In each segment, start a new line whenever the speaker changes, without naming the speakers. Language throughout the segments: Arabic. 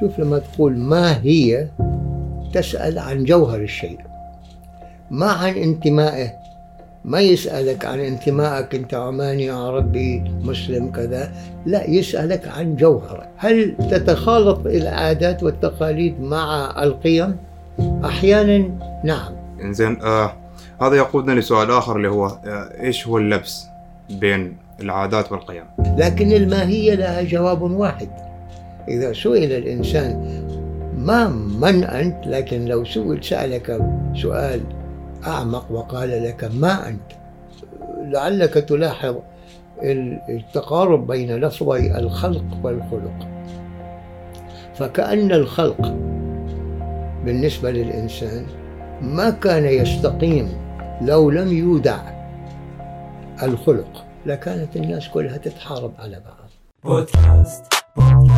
شوف لما تقول ما هي تسأل عن جوهر الشيء. ما عن انتمائه. ما يسألك عن انتمائك أنت عماني عربي مسلم كذا. لا يسألك عن جوهرك هل تتخالط العادات والتقاليد مع القيم؟ أحيانا نعم.
إنزين آه هذا يقودنا لسؤال آخر اللي هو آه إيش هو اللبس بين العادات والقيم؟
لكن الماهية لها جواب واحد. إذا سئل الإنسان ما من أنت لكن لو سئل سألك سؤال أعمق وقال لك ما أنت. لعلك تلاحظ التقارب بين لفظي الخلق والخلق. فكأن الخلق بالنسبة للإنسان ما كان يستقيم لو لم يودع الخلق. لكانت الناس كلها تتحارب على بعض. بودكاست بودكاست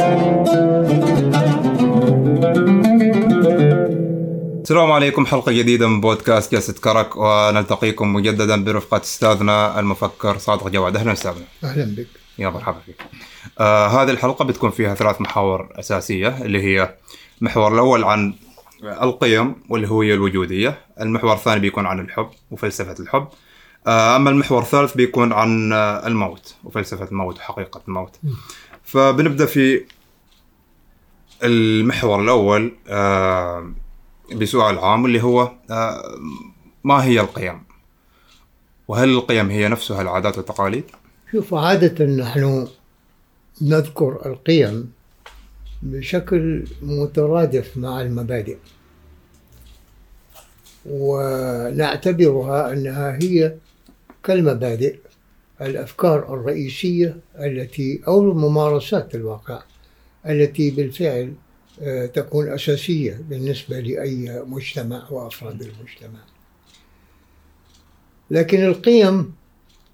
السلام عليكم حلقة جديدة من بودكاست جلسة كرك ونلتقيكم مجددا برفقة أستاذنا المفكر صادق جواد. أهلا أستاذنا
أهلا بك.
يا مرحبا فيك. آه هذه الحلقة بتكون فيها ثلاث محاور أساسية اللي هي المحور الأول عن القيم والهوية الوجودية. المحور الثاني بيكون عن الحب وفلسفة الحب. آه أما المحور الثالث بيكون عن الموت وفلسفة الموت وحقيقة الموت. فبنبدأ في المحور الأول آه بسؤال عام اللي هو آه، ما هي القيم؟ وهل القيم هي نفسها العادات والتقاليد؟
شوف عادة نحن نذكر القيم بشكل مترادف مع المبادئ ونعتبرها أنها هي كالمبادئ الأفكار الرئيسية التي أو الممارسات الواقع التي بالفعل تكون أساسية بالنسبة لأي مجتمع وأفراد المجتمع. لكن القيم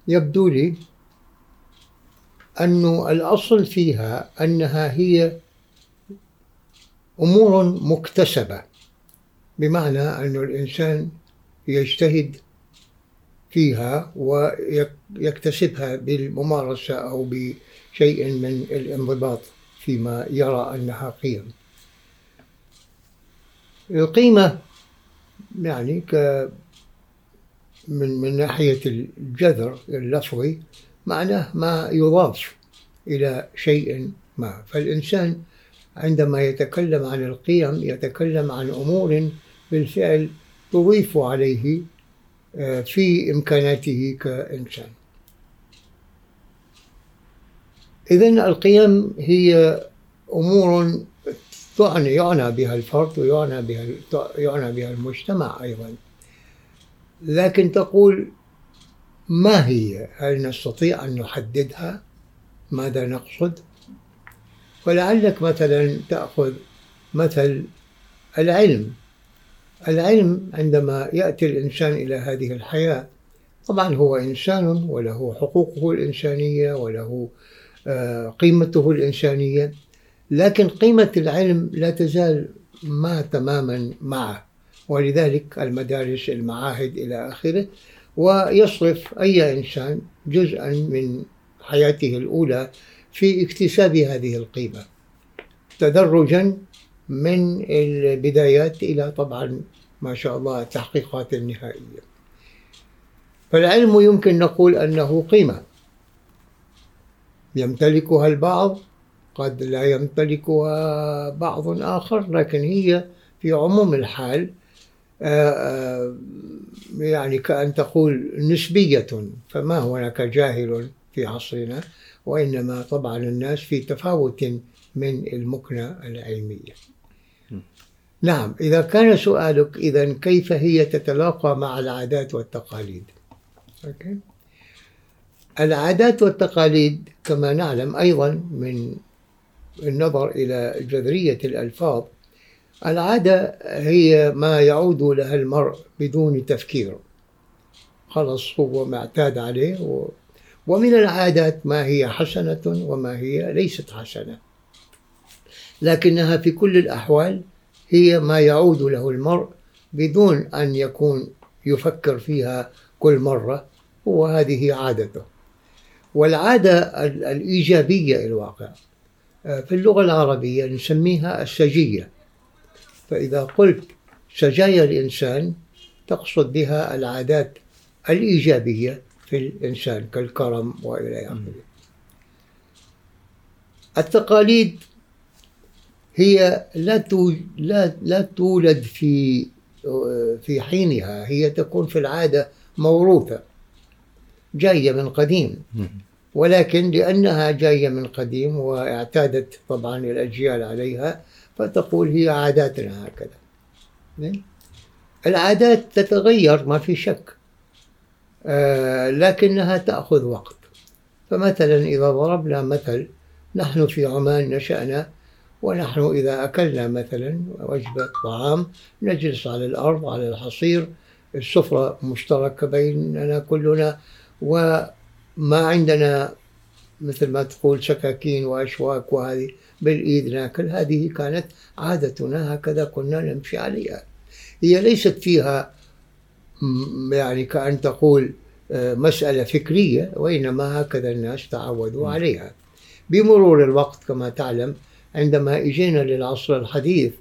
يبدو لي أن الأصل فيها أنها هي أمور مكتسبة بمعنى أن الإنسان يجتهد فيها ويكتسبها بالممارسة أو بشيء من الانضباط فيما يرى أنها قيم. القيمة يعني ك من من ناحية الجذر اللفظي معناه ما يضاف إلى شيء ما. فالإنسان عندما يتكلم عن القيم يتكلم عن أمور بالفعل تضيف عليه آه، في إمكاناته كإنسان. إذن القيم هي أمور تعني يعنى بها الفرد ويعنى بها يعنى بها المجتمع أيضا. لكن تقول ما هي؟ هل نستطيع أن نحددها؟ ماذا نقصد؟ ولعلك مثلا تأخذ مثل العلم. العلم عندما يأتي الإنسان إلى هذه الحياة طبعا هو إنسان وله حقوقه الإنسانية وله آه، قيمته الإنسانية. لكن قيمة العلم لا تزال ما تماما معه ولذلك المدارس المعاهد إلى آخره ويصرف أي إنسان جزءا من حياته الأولى في اكتساب هذه القيمة تدرجا من البدايات إلى طبعا ما شاء الله التحقيقات النهائية. فالعلم يمكن نقول أنه قيمة يمتلكها البعض قد لا يمتلكها بعض آخر لكن هي في عموم الحال آه، آه، يعني كأن تقول نسبية فما هناك جاهل في عصرنا وإنما طبعا الناس في تفاوت من المكنة العلمية نعم إذا كان سؤالك إذا كيف هي تتلاقى مع العادات والتقاليد؟ أوكي. العادات والتقاليد كما نعلم أيضا من النظر إلى جذرية الألفاظ العادة هي ما يعود لها المرء بدون تفكير. خلص هو معتاد عليه و ومن العادات ما هي حسنة وما هي ليست حسنة. لكنها في كل الأحوال هي ما يعود له المرء بدون أن يكون يفكر فيها كل مرة وهذه عادته. والعادة الإيجابية الواقع في اللغة العربية نسميها السجية فإذا قلت سجايا الإنسان تقصد بها العادات الإيجابية في الإنسان كالكرم وإلى آخره. التقاليد هي لا لا لا تولد في في حينها هي تكون في العادة موروثة جاية من قديم. ولكن لأنها جاية من قديم واعتادت طبعا الأجيال عليها فتقول هي عاداتنا هكذا. العادات تتغير ما في شك. آه لكنها تأخذ وقت. فمثلا إذا ضربنا مثل نحن في عمان نشأنا ونحن إذا أكلنا مثلا وجبة طعام نجلس على الأرض على الحصير السفرة مشتركة بيننا كلنا وما عندنا مثل ما تقول سكاكين وأشواك وهذه بالإيد ناكل هذه كانت عادتنا هكذا كنا نمشي عليها. هي ليست فيها يعني كأن تقول آه، مسألة فكرية وإنما هكذا الناس تعودوا عليها. بمرور الوقت كما تعلم عندما إجينا للعصر الحديث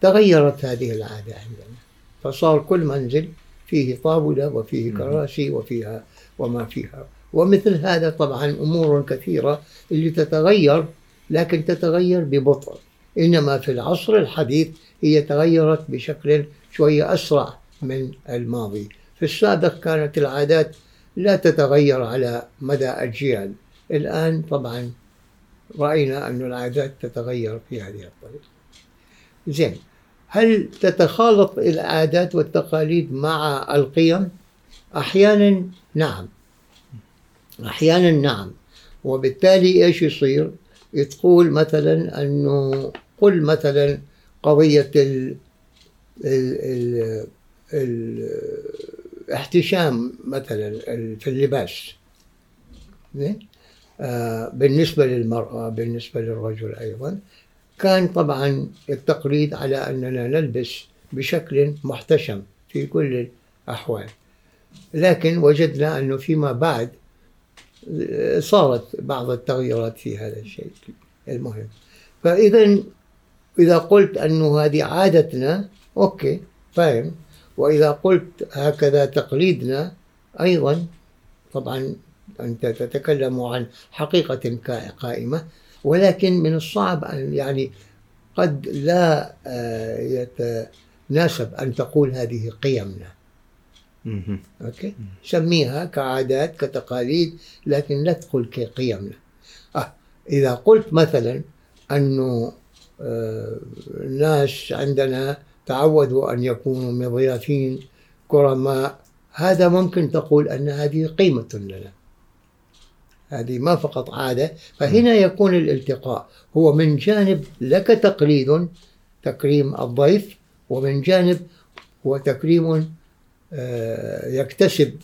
تغيرت هذه العادة عندنا. فصار كل منزل فيه طاولة وفيه كراسي وفيها وما فيها. ومثل هذا طبعا أمور كثيرة اللي تتغير لكن تتغير ببطء. إنما في العصر الحديث هي تغيرت بشكل شوية أسرع من الماضي. في السابق كانت العادات لا تتغير على مدى أجيال الآن طبعا رأينا أن العادات تتغير في هذه الطريقة. زين هل تتخالط العادات والتقاليد مع القيم؟ أحيانا نعم. أحيانا نعم. وبالتالي إيش يصير؟ تقول مثلا أنه قل مثلا قضية ال ال ال الاحتشام مثلا في اللباس. آه، بالنسبة للمرأة بالنسبة للرجل أيضا. كان طبعا التقليد على أننا نلبس بشكل محتشم في كل الأحوال. لكن وجدنا أنه فيما بعد صارت بعض التغييرات في هذا الشيء. المهم. فإذا إذا قلت أنه هذه عادتنا أوكي فاهم. وإذا قلت هكذا تقليدنا أيضا طبعا أنت تتكلم عن حقيقة قائمة ولكن من الصعب أن يعني قد لا آه، يتناسب أن تقول هذه قيمنا. أوكي؟ سميها كعادات كتقاليد لكن لا تقول كقيمنا آه إذا قلت مثلا أنه آه الناس عندنا تعودوا أن يكونوا مضيافين كرماء هذا ممكن تقول أن هذه قيمة لنا. هذه ما فقط عادة فهنا يكون الالتقاء. هو من جانب لك تقليد تكريم الضيف ومن جانب هو تكريم يكتسب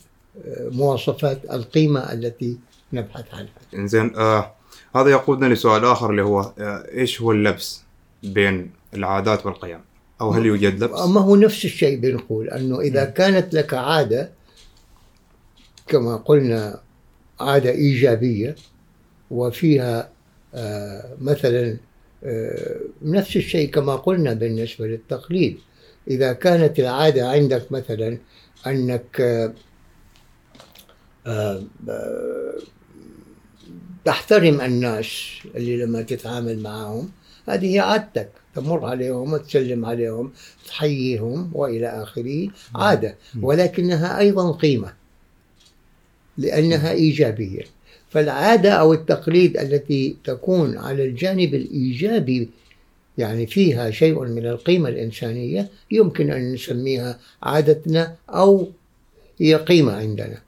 آه، مواصفات القيمة التي نبحث عنها.
إنزين آه هذا يقودنا لسؤال آخر اللي هو آه إيش هو اللبس بين العادات والقيم؟ أو هل يوجد لبس؟
ما هو نفس الشيء بنقول أنه إذا كانت لك عادة كما قلنا عادة إيجابية وفيها آه، مثلا آه، نفس الشيء كما قلنا بالنسبة للتقليد. إذا كانت العادة عندك مثلا أنك آه، تحترم الناس اللي لما تتعامل معهم هذه عادتك تمر عليهم وتسلم عليهم تحييهم وإلى آخره عادة ولكنها أيضا قيمة لأنها إيجابية. فالعادة أو التقليد التي تكون على الجانب الإيجابي يعني فيها شيء من القيمة الإنسانية يمكن أن نسميها عادتنا أو هي قيمة عندنا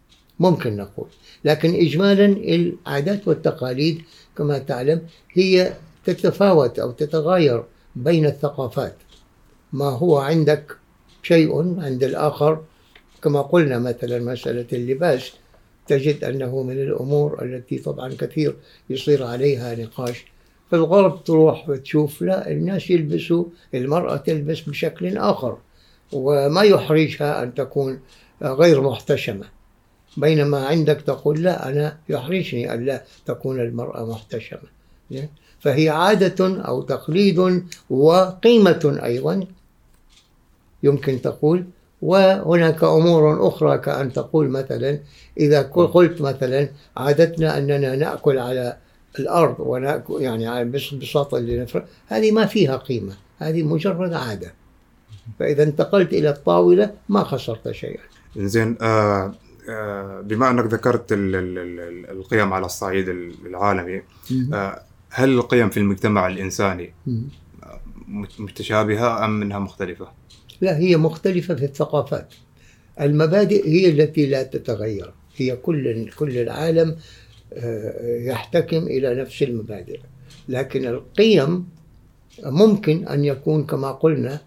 ممكن نقول. لكن إجمالا العادات والتقاليد كما تعلم هي تتفاوت أو تتغاير بين الثقافات. ما هو عندك شيء عند الآخر؟ كما قلنا مثلا مسألة اللباس تجد أنه من الأمور التي طبعا كثير يصير عليها نقاش في الغرب تروح وتشوف لا الناس يلبسوا المرأة تلبس بشكل آخر وما يحرجها أن تكون غير محتشمة. بينما عندك تقول لا أنا يحرجني أن لا تكون المرأة محتشمة. فهي عادة أو تقليد وقيمة أيضا يمكن تقول. وهناك أمور أخرى كأن تقول مثلا إذا قلت مثلا عادتنا أننا نأكل على الأرض ونأكل يعني على بساط اللي نفرق هذه ما فيها قيمة. هذه مجرد عادة. فإذا انتقلت إلى الطاولة ما خسرت شيئا.
زين آه آه بما أنك ذكرت ال ال ال القيم على الصعيد العالمي آه هل القيم في المجتمع الإنساني متشابهة أم منها مختلفة؟
لا هي مختلفة في الثقافات. المبادئ هي التي لا تتغير. هي كل كل العالم يحتكم إلى نفس المبادئ لكن القيم ممكن أن يكون كما قلنا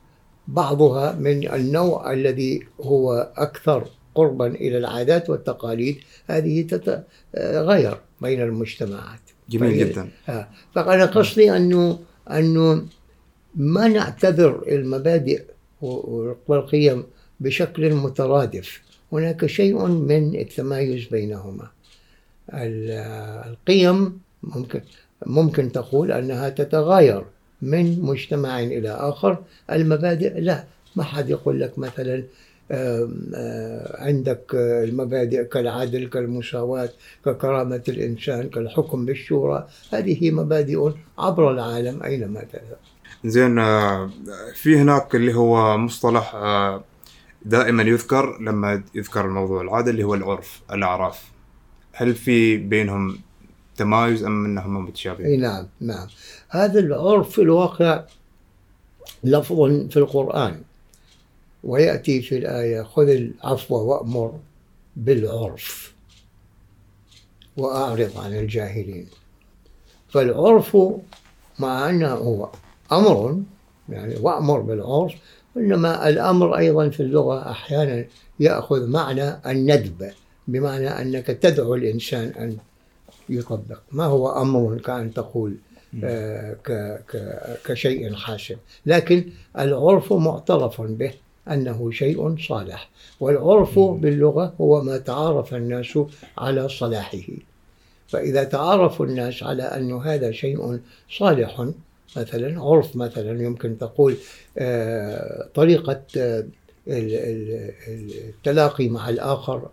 بعضها من النوع الذي هو أكثر قربا إلى العادات والتقاليد هذه تتغير بين المجتمعات.
جميل جدا.
آه، فأنا قصدي أنه أنه ما نعتبر المبادئ والقيم بشكل مترادف. هناك شيء من التمايز بينهما. القيم ممكن ممكن تقول أنها تتغير من مجتمع إلى آخر. المبادئ لا ما حد يقول لك مثلا عندك المبادئ كالعدل كالمساواة ككرامة الإنسان كالحكم بالشورى. هذه مبادئ عبر العالم أينما تذهب.
زين آه، في هناك اللي هو مصطلح آه، دائما يذكر لما يذكر الموضوع العادة اللي هو العرف الأعراف. هل في بينهم تمايز أم أنهم متشابهين؟
أي نعم نعم. هذا العرف في الواقع لفظ في القرآن ويأتي في الآية خذ العفو وأمر بالعرف وأعرض عن الجاهلين. فالعرف مع أنه هو أمر يعني وأمر بالعرف إنما الأمر أيضا في اللغة أحيانا يأخذ معنى الندب. بمعنى أنك تدعو الإنسان أن يطبق. ما هو أمر كأن تقول آه كشيء حاسم لكن العرف معترف به أنه شيء صالح والعرف باللغة هو ما تعارف الناس على صلاحه. فإذا تعارف الناس على أن هذا شيء صالح مثلا عرف مثلا يمكن تقول آه، طريقة آه، التلاقي مع الآخر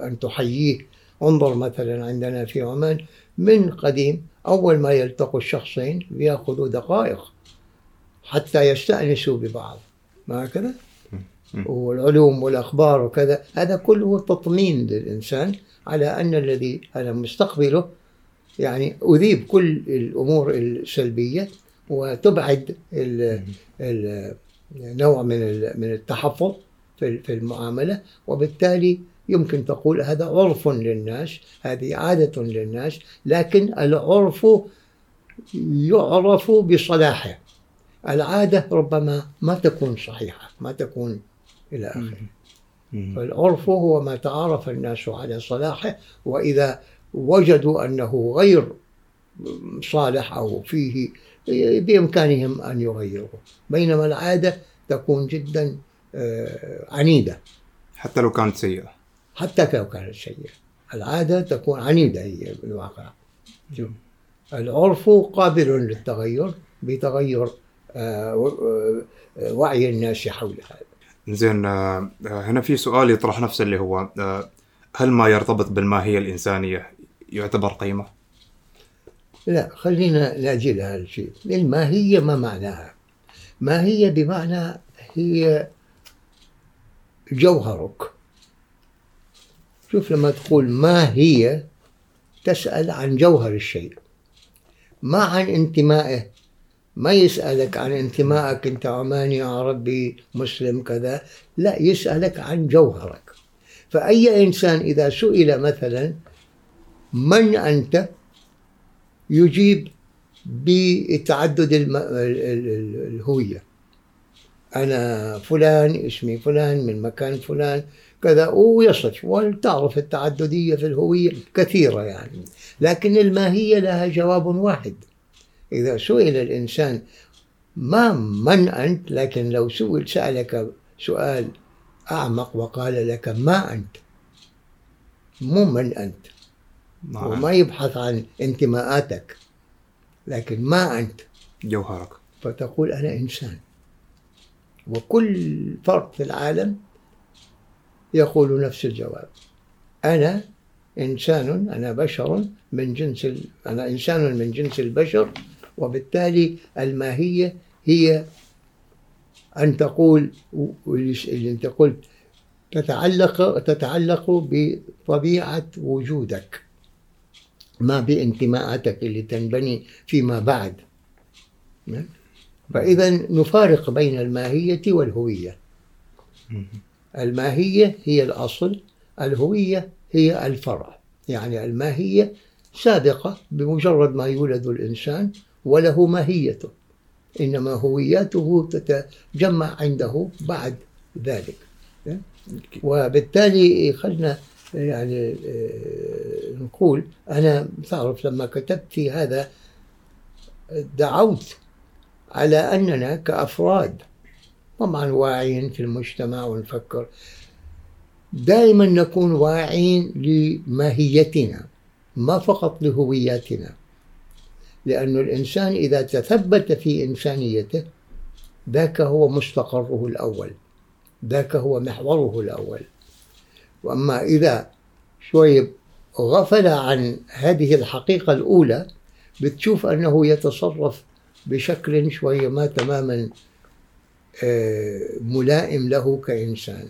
أن تحييه. انظر مثلا عندنا في عمان من قديم أول ما يلتقوا الشخصين بياخذوا دقائق حتى يستأنسوا ببعض. ما هكذا؟ والعلوم والأخبار وكذا. هذا كله تطمين للإنسان على أن الذي أنا مستقبله يعني أذيب كل الأمور السلبية وتبعد نوع من من التحفظ في المعاملة. وبالتالي يمكن تقول هذا عرف للناس هذه عادة للناس لكن العرف يعرف بصلاحه. العادة ربما ما تكون صحيحة ما تكون إلى آخره. فالعرف هو ما تعارف الناس على صلاحه وإذا وجدوا أنه غير صالح أو فيه بإمكانهم أن يغيروه. بينما العادة تكون جدا آه، عنيدة.
حتى لو كانت سيئة.
حتى لو كانت سيئة العادة تكون عنيدة هي بالواقع العرف قابل للتغير بتغير آه، آه، وعي الناس حول هذا.
زين هنا في سؤال يطرح نفسه اللي هو هل ما يرتبط بالماهية الإنسانية يعتبر قيمة؟
لا خلينا نأجل هذا الشيء. الماهية ما معناها؟ ماهية بمعنى هي جوهرك. شوف لما تقول ما هي تسأل عن جوهر الشيء. ما عن انتمائه. ما يسألك عن انتمائك أنت عماني عربي مسلم كذا. لا يسألك عن جوهرك. فأي إنسان إذا سئل مثلا من أنت؟ يجيب بتعدد الهوية. أنا فلان اسمي فلان من مكان فلان. كذا ويصف وتعرف التعددية في الهوية كثيرة يعني. لكن الماهية لها جواب واحد. إذا سئل الإنسان ما من أنت؟ لكن لو سئل سألك سؤال أعمق وقال لك ما أنت؟ مو من أنت؟
نعم.
وما يبحث عن انتماءاتك. لكن ما أنت؟
جوهرك.
فتقول أنا إنسان. وكل فرد في العالم يقول نفس الجواب. أنا إنسان أنا بشر من جنس ال... أنا إنسان من جنس البشر وبالتالي الماهية هي أن تقول اللي أنت قلت تتعلق تتعلق بطبيعة وجودك ما بانتماءاتك اللي تنبني فيما بعد. فإذا نفارق بين الماهية والهوية. الماهية هي الأصل الهوية هي الفرع. يعني الماهية سابقة بمجرد ما يولد الإنسان وله ماهيته. إنما هوياته تتجمع عنده بعد ذلك. وبالتالي خلنا يعني آه، نقول أنا تعرف لما كتبت في هذا دعوت على أننا كأفراد طبعا واعيين في المجتمع ونفكر. دائما نكون واعيين لماهيتنا ما فقط لهوياتنا. لأن الإنسان إذا تثبت في إنسانيته ذاك هو مستقره الأول ذاك هو محوره الأول. وأما إذا شوي غفل عن هذه الحقيقة الأولى بتشوف أنه يتصرف بشكل شوية ما تماما ملائم له كإنسان.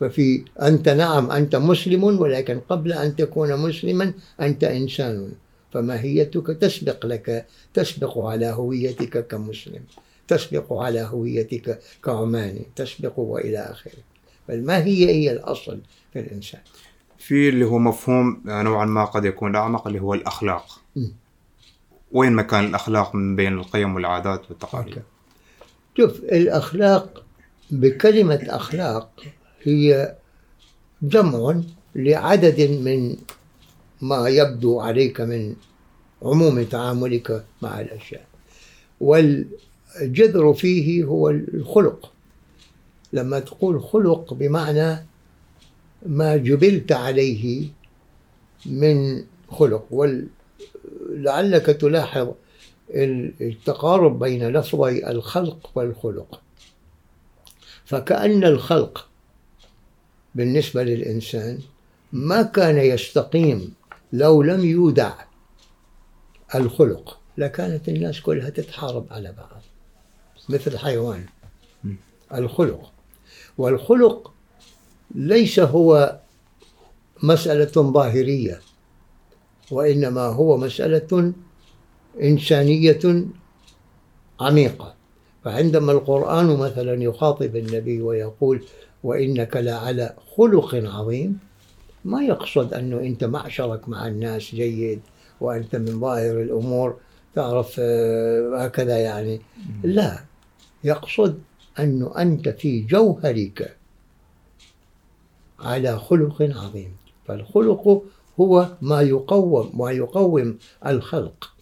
ففي أنت نعم أنت مسلم ولكن قبل أن تكون مسلما أنت إنسان. فماهيتك تسبق لك تسبق على هويتك كمسلم تسبق على هويتك كعماني تسبق وإلى آخره. فالماهية هي الأصل في الإنسان؟
في اللي هو مفهوم نوعا ما قد يكون أعمق اللي هو الأخلاق. م. وين مكان الأخلاق من بين القيم والعادات والتقاليد.
شوف الأخلاق بكلمة أخلاق هي جمع لعدد من ما يبدو عليك من عموم تعاملك مع الأشياء. والجذر فيه هو الخلق. لما تقول خلق بمعنى ما جبلت عليه من خلق. ولعلك تلاحظ التقارب بين لفظي الخلق والخلق. فكأن الخلق بالنسبة للإنسان ما كان يستقيم لو لم يودع الخلق لكانت الناس كلها تتحارب على بعض مثل الحيوان الخلق. والخلق ليس هو مسألة ظاهرية وإنما هو مسألة إنسانية عميقة. فعندما القرآن مثلا يخاطب النبي ويقول وإنك لعلى خلق عظيم ما يقصد أنه أنت معشرك مع الناس جيد وأنت من ظاهر الأمور تعرف آه، هكذا يعني. لا يقصد أنه أنت في جوهرك على خلق عظيم. فالخلق هو ما يقوم ما يقوم الخلق.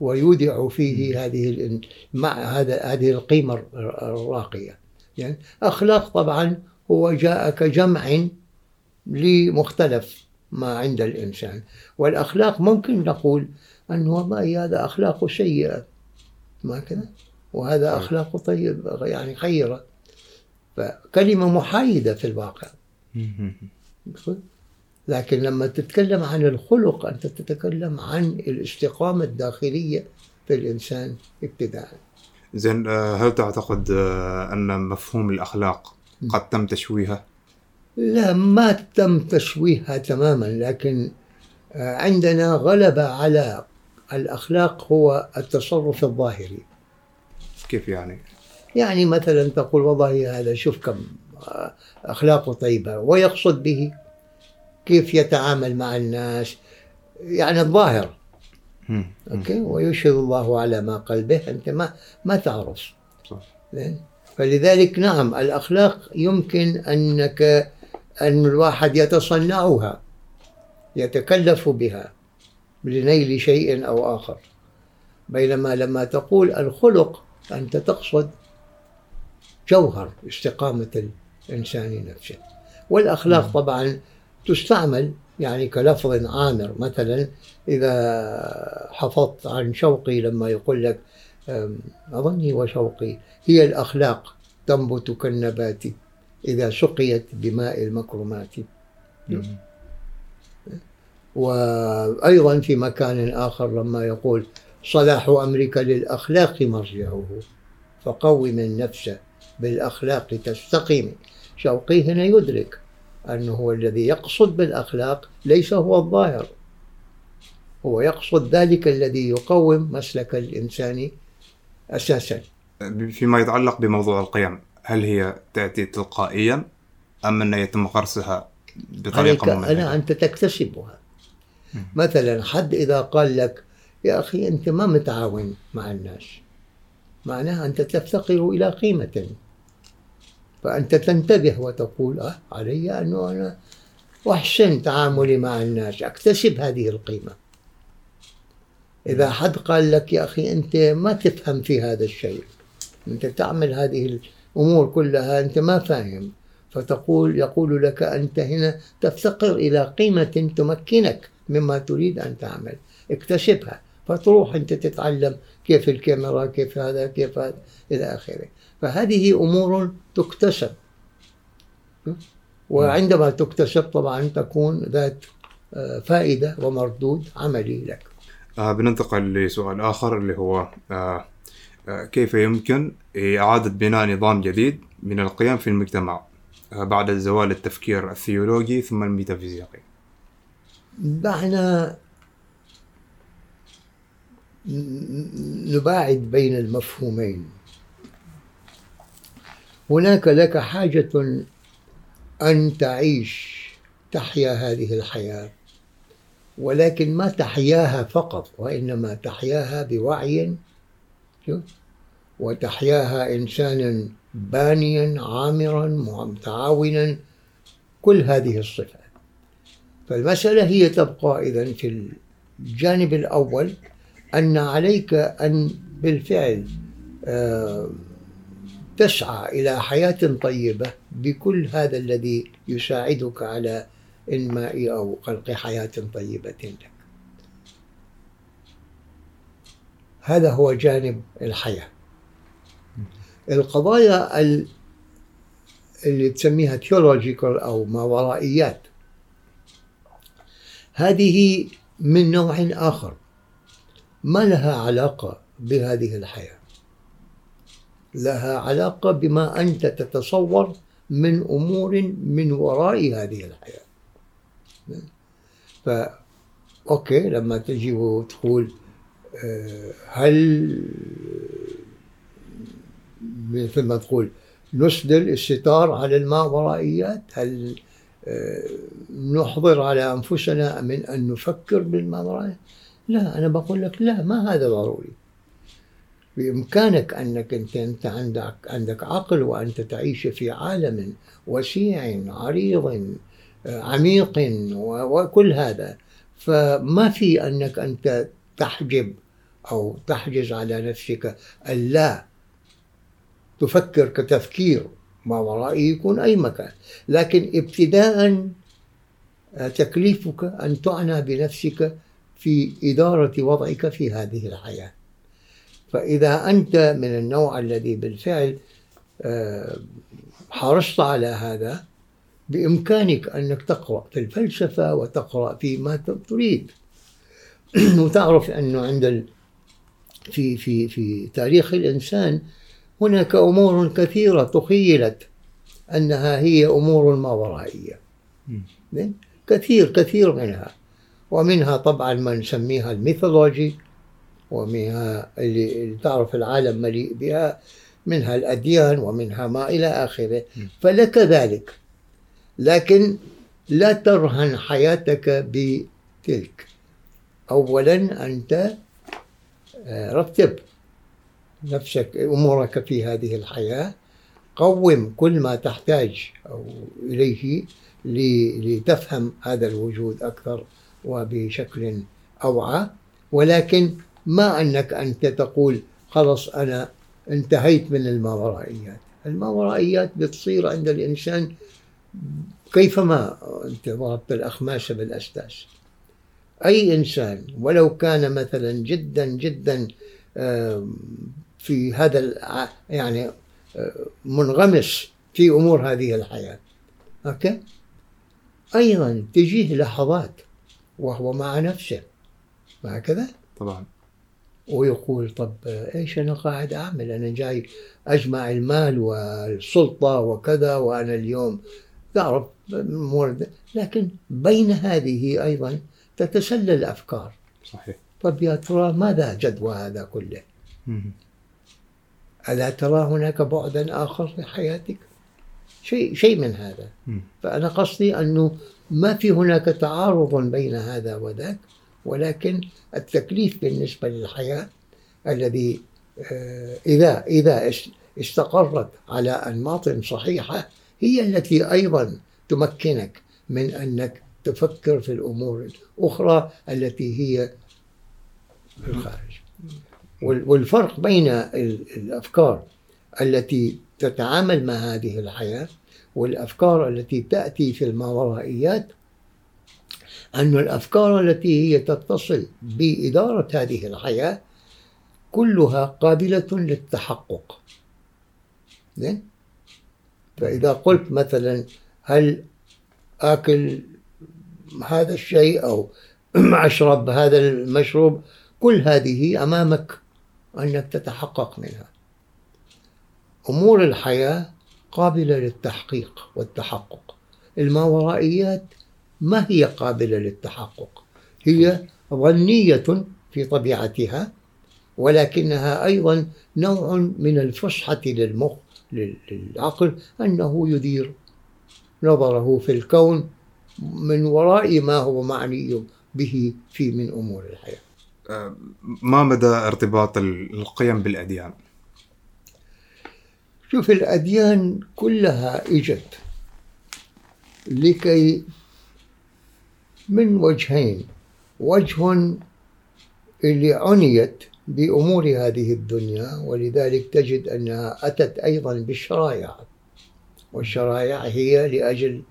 ويودع فيه هذه مع هذا هذه القيمة الراقية. يعني أخلاق طبعا هو جاء كجمع لمختلف ما عند الإنسان. والأخلاق ممكن نقول أنه والله هذا أخلاق سيئة. ما كذا؟ وهذا. أخلاق طيب يعني خيرة. فكلمة محايدة في الواقع. لكن لما تتكلم عن الخلق أنت تتكلم عن الاستقامة الداخلية في الإنسان ابتداء
زين آه، هل تعتقد آه، أن مفهوم الأخلاق قد تم تشويهه؟
لا ما تم تشويهها تماما لكن آه، عندنا غلبة على الأخلاق هو التصرف الظاهري
كيف يعني؟
يعني مثلا تقول والله هذا شوف كم أخلاقه طيبة ويقصد به كيف يتعامل مع الناس؟ يعني الظاهر. أوكي؟ ويشهد الله على ما قلبه أنت ما ما تعرف. صح. فلذلك نعم الأخلاق يمكن أنك أن الواحد يتصنعها يتكلف بها لنيل شيء أو آخر. بينما لما تقول الخلق أنت تقصد جوهر استقامة الإنسان نفسه. والأخلاق طبعا تستعمل يعني كلفظ عامر مثلا إذا حفظت عن شوقي لما يقول لك أظني وشوقي هي الأخلاق تنبت كالنبات إذا سقيت بماء المكرمات. وأيضا في مكان آخر لما يقول صلاح أمرك للأخلاق مرجعه فقوم النفس بالأخلاق تستقيم. شوقي هنا يدرك أنه هو الذي يقصد بالأخلاق ليس هو الظاهر. هو يقصد ذلك الذي يقوم مسلك الإنسان أساسا.
فيما يتعلق بموضوع القيم هل هي تأتي تلقائيا أم أن يتم غرسها بطريقة
أنا
مميزة؟
أنت تكتسبها. مثلا حد إذا قال لك يا أخي أنت ما متعاون مع الناس. معناها أنت تفتقر إلى قيمة. فأنت تنتبه وتقول أه علي أنه أنا أحسن تعاملي مع الناس أكتسب هذه القيمة. إذا حد قال لك يا أخي أنت ما تفهم في هذا الشيء أنت تعمل هذه الأمور كلها أنت ما فاهم. فتقول يقول لك أنت هنا تفتقر إلى قيمة تمكنك مما تريد أن تعمل اكتسبها فتروح أنت تتعلم كيف الكاميرا كيف هذا كيف هذا إلى آخره. فهذه أمور تكتسب. وعندما تكتسب طبعا تكون ذات آه، فائدة ومردود عملي لك.
آه بننتقل لسؤال آخر اللي هو آه آه كيف يمكن إعادة بناء نظام جديد من القيم في المجتمع آه بعد زوال التفكير الثيولوجي ثم الميتافيزيقي؟
دعنا ن- نباعد بين المفهومين. هناك لك حاجة أن تعيش تحيا هذه الحياة ولكن ما تحياها فقط وإنما تحياها بوعي؟ وتحياها إنسانا بانيا عامرا متعاونا كل هذه الصفات فالمسألة هي تبقى إذا في الجانب الأول أن عليك أن بالفعل آه، تسعى إلى حياة طيبة بكل هذا الذي يساعدك على إنماء أو خلق حياة طيبة لك. هذا هو جانب الحياة. القضايا ال- اللي تسميها theological أو ما ورائيات هذه من نوع آخر ما لها علاقة بهذه الحياة. لها علاقة بما أنت تتصور من أمور من وراء هذه الحياة. ف أوكي لما تجي وتقول آه، هل مثل ما تقول نسدل الستار على الماورائيات هل آه، نحضر على أنفسنا من أن نفكر بالماورائيات لا أنا بقول لك لا ما هذا ضروري. بإمكانك أنك أنت, أنت عندك عندك عقل وأنت تعيش في عالم وسيع عريض عميق وكل هذا. فما في أنك أنت تحجب أو تحجز على نفسك ألا تفكر كتفكير ما ورائي يكون أي مكان. لكن ابتداء آه، تكليفك أن تعنى بنفسك في إدارة وضعك في هذه الحياة. فإذا أنت من النوع الذي بالفعل آه، حرصت على هذا بإمكانك أنك تقرأ في الفلسفة وتقرأ في ما تريد. وتعرف أنه عند ال... في في في تاريخ الإنسان هناك أمور كثيرة تخيلت أنها هي أمور ما ورائية؟ كثير كثير منها. ومنها طبعا ما نسميها الميثولوجي. ومنها اللي, اللي تعرف العالم مليء بها منها الأديان ومنها ما إلى آخره. فلك ذلك. لكن لا ترهن حياتك بتلك. أولا أنت آه، رتب نفسك أمورك في هذه الحياة. قوم كل ما تحتاج أو إليه لتفهم هذا الوجود أكثر وبشكل أوعى. ولكن ما أنك أنت تقول خلص أنا انتهيت من الماورائيات الماورائيات بتصير عند الإنسان كيفما أنت ضربت الأخماس بالأسداس أي إنسان ولو كان مثلا جدا جدا في هذا يعني آه، منغمس في أمور هذه الحياة. أوكي؟ أيضا تجيه لحظات وهو مع نفسه. هكذا؟
طبعا.
ويقول طب إيش أنا قاعد أعمل أنا جاي أجمع المال والسلطة وكذا وأنا اليوم تعرف الأمور لكن بين هذه أيضا تتسلل افكار
صحيح
طب يا ترى ماذا جدوى هذا كله؟
مم.
ألا ترى هناك بعدا آخر في حياتك؟ شيء شيء من هذا
مم.
فأنا قصدي أنه ما في هناك تعارض بين هذا وذاك ولكن التكليف بالنسبة للحياة الذي آه، إذا اس- استقرت على أنماط صحيحة هي التي أيضا تمكنك من أنك تفكر في الأمور الأخرى التي هي في الخارج. وال- والفرق بين ال- الأفكار التي تتعامل مع هذه الحياة والأفكار التي تأتي في الماورائيات أن الأفكار التي هي تتصل بإدارة هذه الحياة كلها قابلة للتحقق؟ فإذا قلت مثلا هل آكل هذا الشيء أو أشرب هذا المشروب كل هذه أمامك أنك تتحقق منها. أمور الحياة قابلة للتحقيق والتحقق. الماورائيات ما هي قابلة للتحقق هي ظنية في طبيعتها ولكنها أيضا نوع من الفسحة للمخ لل- للعقل أنه يدير نظره في الكون من وراء ما هو معني به في من أمور الحياة
آه، ما مدى ارتباط ال- القيم بالأديان؟
شوف الأديان كلها إجت لكي من وجهين. وجه اللي عنيت بأمور هذه الدنيا ولذلك تجد أنها أتت أيضا بالشرائع. والشرائع هي لأجل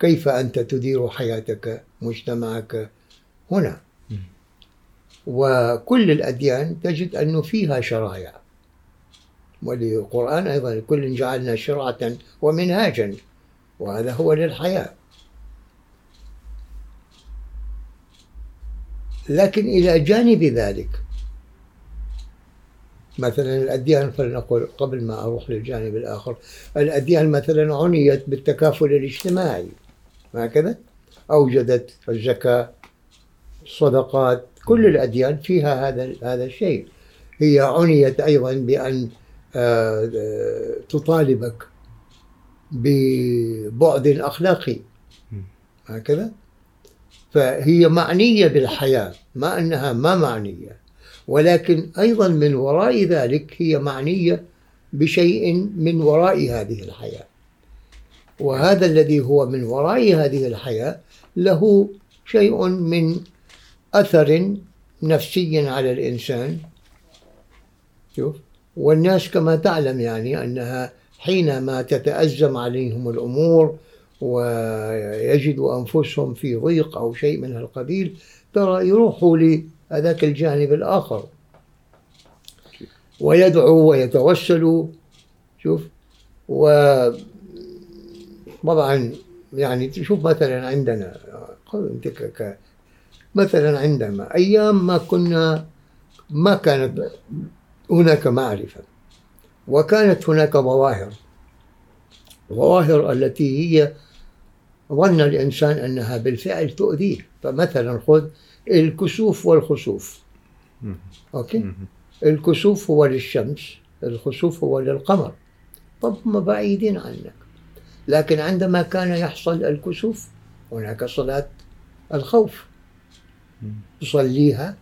كيف أنت تدير حياتك مجتمعك هنا. وكل الأديان تجد أنه فيها شرائع. وللقرآن أيضا كل جعلنا شرعة ومنهاجا وهذا هو للحياة. لكن إلى جانب ذلك مثلا الأديان فلنقل قبل ما أروح للجانب الآخر الأديان مثلا عنيت بالتكافل الاجتماعي هكذا أوجدت الزكاة الصدقات كل الأديان فيها هذا هذا الشيء. هي عنيت أيضا بأن آه، تطالبك ببعد أخلاقي. هكذا فهي معنية بالحياة ما أنها ما معنية. ولكن أيضا من وراء ذلك هي معنية بشيء من وراء هذه الحياة. وهذا الذي هو من وراء هذه الحياة له شيء من أثر نفسي على الإنسان. شوف والناس كما تعلم يعني أنها حينما تتأزم عليهم الأمور ويجدوا أنفسهم في ضيق أو شيء من هالقبيل ترى يروحوا لهذاك الجانب الآخر. ويدعوا ويتوسلوا شوف. و طبعا يعني تشوف مثلا عندنا مثلا عندما أيام ما كنا ما كانت هناك معرفة وكانت هناك ظواهر. ظواهر التي هي ظن الإنسان أنها بالفعل تؤذيه. فمثلا خذ الكسوف والخسوف.
مم.
الكسوف هو للشمس الخسوف هو للقمر. طب هم بعيدين عنك. لكن عندما كان يحصل الكسوف هناك صلاة الخوف. تصليها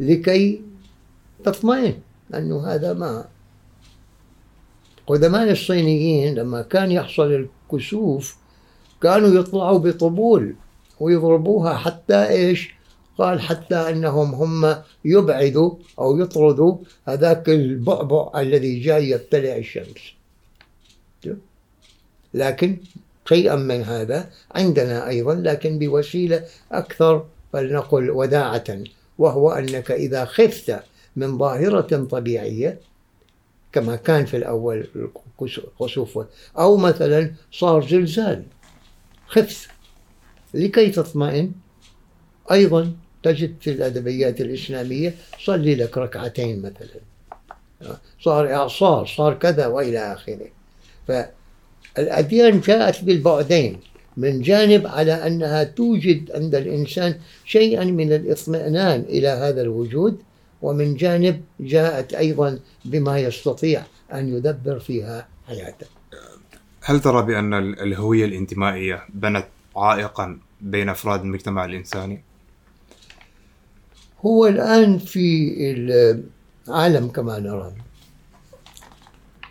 لكي تطمئن أنه هذا ما. قدماء الصينيين لما كان يحصل الكسوف كانوا يطلعوا بطبول ويضربوها حتى إيش؟ قال حتى إنهم هم يبعدوا أو يطردوا هذاك البعبع الذي جاي يبتلع الشمس. لكن شيئا من هذا عندنا أيضا لكن بوسيلة أكثر فلنقل وداعة وهو أنك إذا خفت من ظاهرة طبيعية كما كان في الأول الخسوف أو مثلا صار زلزال خفت لكي تطمئن أيضا تجد في الأدبيات الإسلامية صلي لك ركعتين مثلا. صار إعصار صار كذا وإلى آخره. فالأديان جاءت بالبعدين من جانب على أنها توجد عند الإنسان شيئا من الاطمئنان إلى هذا الوجود ومن جانب جاءت أيضا بما يستطيع أن يدبر فيها حياته.
هل ترى بأن الهوية الانتمائية بنت عائقا بين أفراد المجتمع الإنساني؟
هو الآن في العالم كما نرى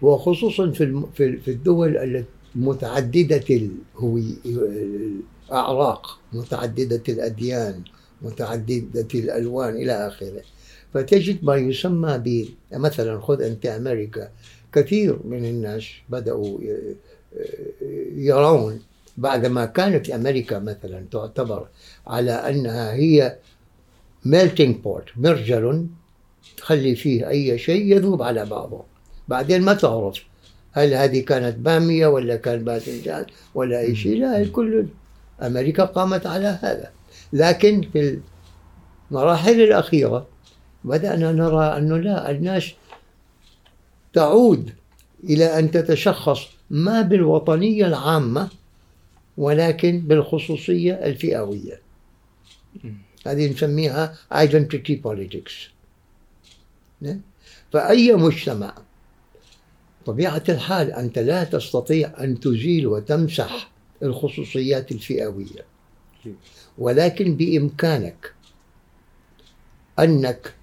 وخصوصا في الدول المتعددة الهوي الأعراق متعددة الأديان متعددة الألوان إلى آخره فتجد ما يسمى ب مثلا خذ أنت أمريكا كثير من الناس بدأوا يرون بعدما كانت أمريكا مثلا تعتبر على أنها هي melting pot مرجل تخلي فيه أي شيء يذوب على بعضه. بعدين ما تعرف هل هذه كانت بامية ولا كان باذنجان ولا أي شيء. لا الكل أمريكا قامت على هذا. لكن في المراحل الأخيرة بدأنا نرى أنه لا الناس تعود إلى أن تتشخص ما بالوطنية العامة ولكن بالخصوصية الفئوية. هذه نسميها identity politics. فأي مجتمع طبيعة الحال أنت لا تستطيع أن تزيل وتمسح الخصوصيات الفئوية. ولكن بإمكانك أنك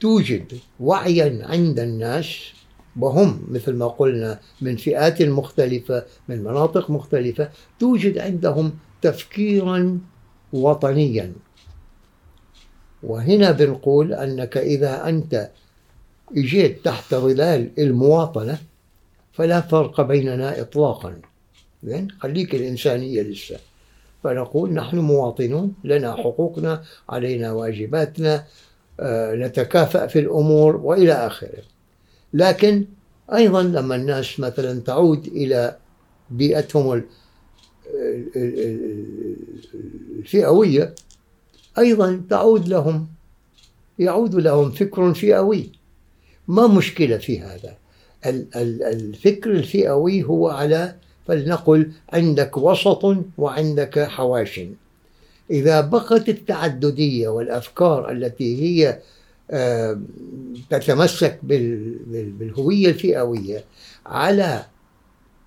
توجد وعيا عند الناس وهم مثل ما قلنا من فئات مختلفة من مناطق مختلفة توجد عندهم تفكيرا وطنيا. وهنا بنقول أنك إذا أنت إجيت تحت ظلال المواطنة فلا فرق بيننا إطلاقا. زين؟ خليك الإنسانية لسه. فنقول نحن مواطنون لنا حقوقنا علينا واجباتنا نتكافأ في الأمور وإلى آخره. لكن أيضا لما الناس مثلا تعود إلى بيئتهم الفئوية أيضا تعود لهم يعود لهم فكر فئوي. ما مشكلة في هذا؟ الفكر الفئوي هو على فلنقل عندك وسط وعندك حواش. إذا بقت التعددية والأفكار التي هي تتمسك بالهوية الفئوية على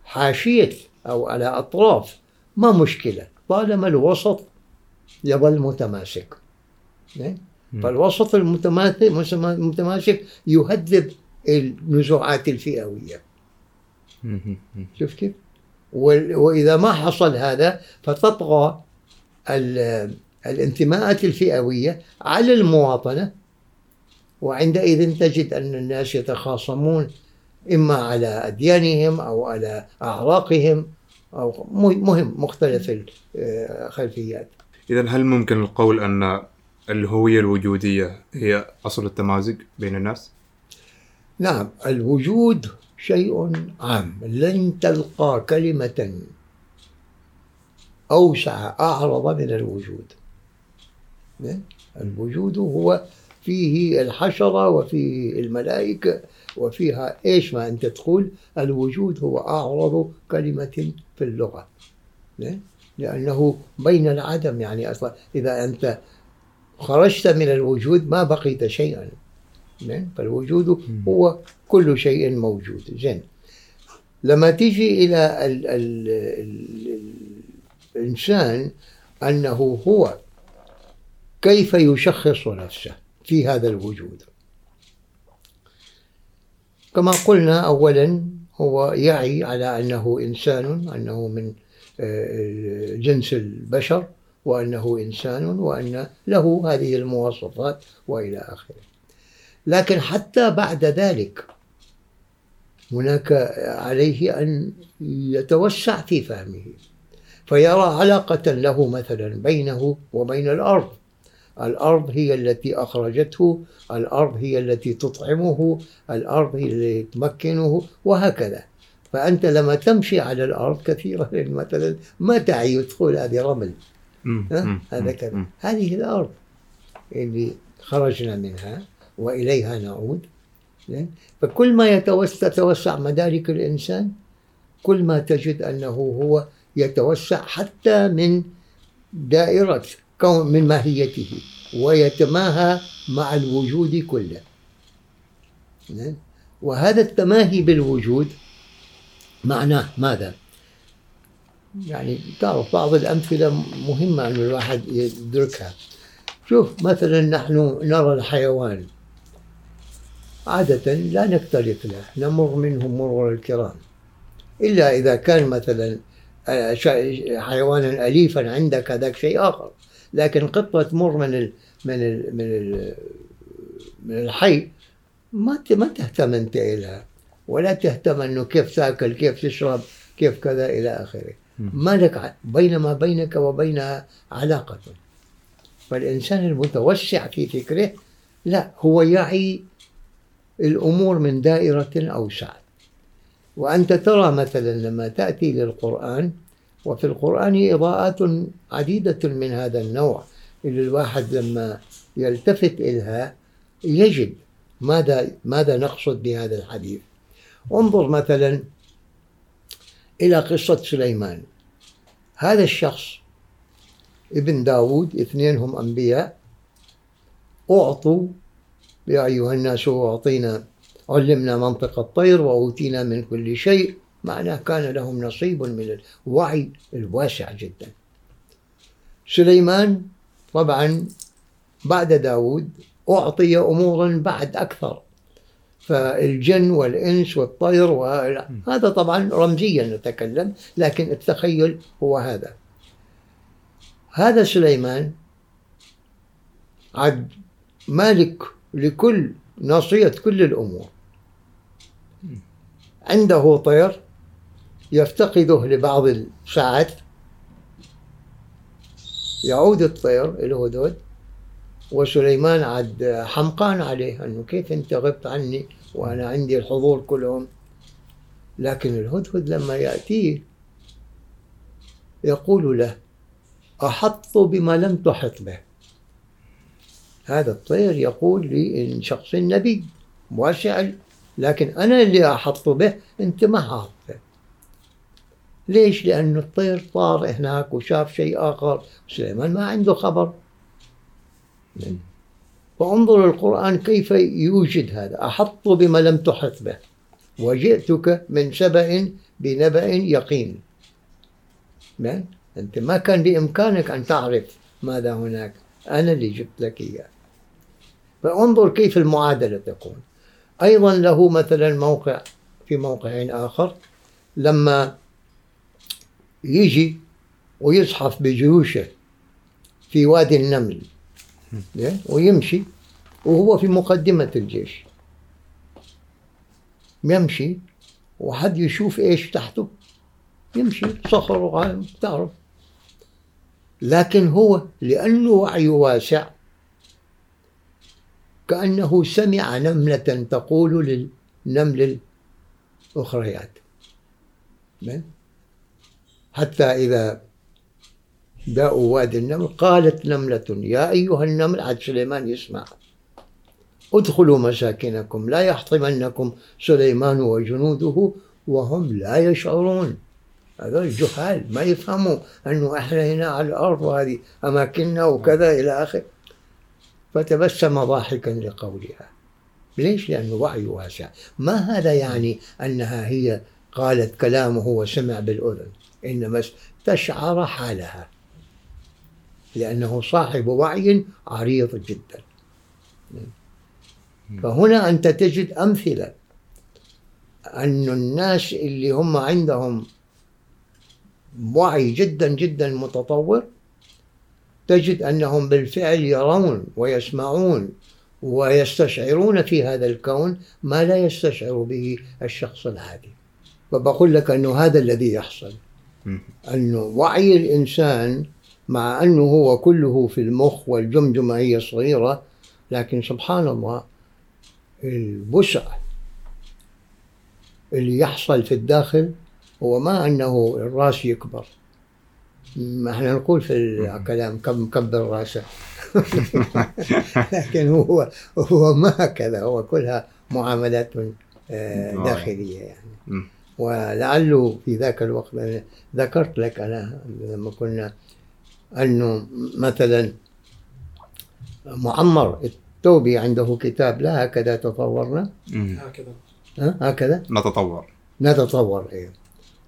حاشية أو على أطراف ما مشكلة. طالما الوسط يظل متماسك فالوسط المتماسك يهذب النزوعات الفئوية. شوف كيف؟ وإذا ما حصل هذا فتطغى الانتماءات الفئوية على المواطنة وعندئذ تجد أن الناس يتخاصمون إما على أديانهم أو على أعراقهم أو مهم مختلف الخلفيات
إذا هل ممكن القول أن الهوية الوجودية هي أصل التمازج بين الناس؟
نعم الوجود شيء عام لن تلقى كلمة أوسع أعرض من الوجود. الوجود هو فيه الحشرة وفيه الملائكة وفيها إيش ما أنت تقول؟ الوجود هو أعرض كلمة في اللغة. لأنه بين العدم يعني أصلا إذا أنت خرجت من الوجود ما بقيت شيئا. فالوجود هو كل شيء موجود. زين. لما تيجي إلى ال ال ال الإنسان أنه هو كيف يشخص نفسه في هذا الوجود. كما قلنا أولا هو يعي على أنه إنسان أنه من آه، جنس البشر وأنه إنسان وأن له هذه المواصفات وإلى آخره. لكن حتى بعد ذلك هناك عليه أن يتوسع في فهمه. فيرى علاقة له مثلا بينه وبين الأرض. الأرض هي التي أخرجته الأرض هي التي تطعمه الأرض هي التي تمكنه وهكذا. فأنت لما تمشي على الأرض كثيرا مثلا ما تعي تقول هذه رمل؟ هذا كذا. هذه الأرض اللي خرجنا منها وإليها نعود. فكل ما يتوسع تتوسع مدارك الإنسان كل ما تجد أنه هو يتوسع حتى من دائرة كون من ماهيته ويتماهى مع الوجود كله. وهذا التماهي بالوجود معناه ماذا؟ يعني تعرف بعض الأمثلة مهمة أن الواحد يدركها. شوف مثلا نحن نرى الحيوان. عادة لا نختلط له نمر منهم مرور الكرام. إلا إذا كان مثلا حيوانا أليفا عندك هذاك شيء آخر. لكن قطة تمر من ال من ال من ال من الحي ما ما تهتم أنت لها ولا تهتم إنه كيف تاكل كيف تشرب كيف كذا إلى آخره. ما لك بينما بينك وبينها علاقة. فالإنسان المتوسع في فكره لا هو يعي الأمور من دائرة أوسع. وأنت ترى مثلا لما تأتي للقرآن وفي القرآن إضاءات عديدة من هذا النوع اللي الواحد لما يلتفت إليها يجد ماذا ماذا نقصد بهذا الحديث. انظر مثلا إلى قصة سليمان. هذا الشخص ابن داود اثنين هم أنبياء أعطوا يا أيها الناس أعطينا علمنا منطق الطير وأوتينا من كل شيء. معناه كان لهم نصيب من الوعي الواسع جدا. سليمان طبعا بعد داود أعطي أمورا بعد أكثر. فالجن والإنس والطير هذا طبعا رمزيا نتكلم لكن التخيل هو هذا. هذا سليمان عد مالك لكل ناصية كل الأمور. عنده طير يفتقده لبعض الساعات يعود الطير الهدود وسليمان عاد حمقان عليه أنه كيف أنت غبت عني وأنا عندي الحضور كلهم؟ لكن الهدهد لما يأتيه يقول له أحط بما لم تحط به. هذا الطير يقول لي إن شخص النبي واسع لكن أنا اللي أحط به أنت ما حاط ليش؟ لأن الطير طار هناك وشاف شيء آخر. سليمان ما عنده خبر. فانظر القرآن كيف يوجد هذا. أحط بما لم تحط به. وجئتك من سبأ بنبأ يقين. أنت ما كان بإمكانك أن تعرف ماذا هناك. أنا اللي جبت لك إياه. فانظر كيف المعادلة تكون. أيضا له مثلا موقع في موقع آخر. لما يجي ويزحف بجيوشه في وادي النمل ويمشي وهو في مقدمة الجيش. يمشي وحد يشوف إيش تحته. يمشي صخر وغالب تعرف. لكن هو لأنه وعيه واسع كأنه سمع نملة تقول للنمل الأخريات. حتى إذا جاءوا وادي النمل قالت نملة يا أيها النمل عاد سليمان يسمع. ادخلوا مساكنكم لا يحطمنكم سليمان وجنوده وهم لا يشعرون. هذول الجهال ما يفهموا أنه إحنا هنا على الأرض وهذه أماكننا وكذا إلى آخره فتبسم ضاحكا لقولها. ليش؟ لأنه وعي واسع. ما هذا يعني أنها هي قالت كلامه وسمع بالأذن؟ إنما تشعر حالها. لأنه صاحب وعي عريض جدا. فهنا أنت تجد أمثلة. أن الناس اللي هم عندهم وعي جدا جدا متطور تجد أنهم بالفعل يرون ويسمعون ويستشعرون في هذا الكون ما لا يستشعر به الشخص العادي. فبقول لك أنه هذا الذي يحصل. أنه وعي الإنسان مع أنه هو كله في المخ والجمجمة هي صغيرة لكن سبحان الله الوسع اللي يحصل في الداخل هو ما أنه الرأس يكبر. ما إحنا نقول في الكلام كم كبر راسه لكن هو هو ما هكذا هو كلها معاملات آه، داخلية يعني. ولعله في ذاك الوقت ذكرت لك أنا لما كنا أنه مثلا معمر التوبي عنده كتاب لا هكذا تطورنا.
هكذا.
هكذا؟
نتطور.
نتطور إيه.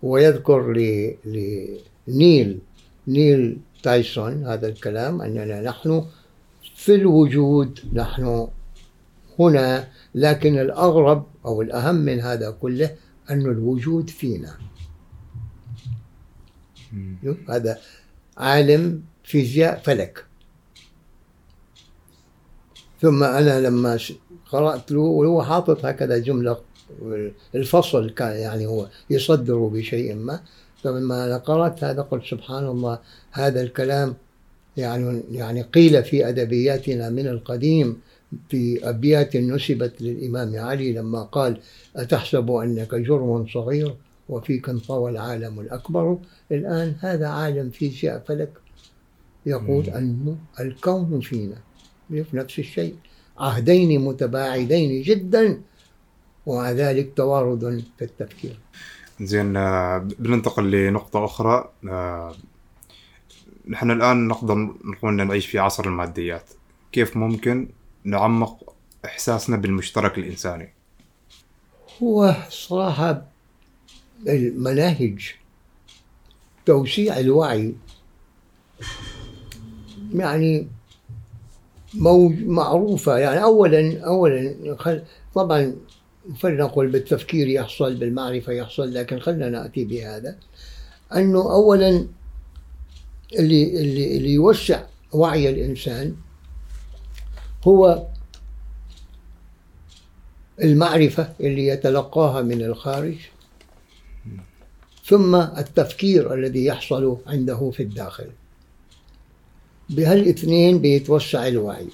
ويذكر لنيل نيل تايسون هذا الكلام أننا نحن في الوجود نحن هنا لكن الأغرب أو الأهم من هذا كله أن الوجود فينا. هذا عالم فيزياء فلك. ثم أنا لما قرأت له وهو حاطط هكذا جملة الفصل كان يعني هو يصدر بشيء ما. فلما قرأت هذا قلت سبحان الله هذا الكلام يعني يعني قيل في أدبياتنا من القديم في أبيات نسبت للإمام علي لما قال أتحسب أنك جرم صغير وفيك انطوى العالم الأكبر؟ الآن هذا عالم فيزياء فلك يقول أنه الكون فينا نفس الشيء. عهدين متباعدين جدا ومع ذلك توارد في التفكير.
زين آه، بننتقل لنقطة أخرى. آه، نحن الآن نقدر نقول نعيش في عصر الماديات. كيف ممكن نعمق إحساسنا بالمشترك الإنساني؟
هو صراحة المناهج توسيع الوعي يعني موج معروفة. يعني أولا أولا طبعا فلنقل بالتفكير يحصل بالمعرفة يحصل لكن خلينا نأتي بهذا. أنه أولا اللي, اللي, اللي يوسع وعي الإنسان هو المعرفة اللي يتلقاها من الخارج ثم التفكير الذي يحصل عنده في الداخل. بهالاثنين بيتوسع الوعي.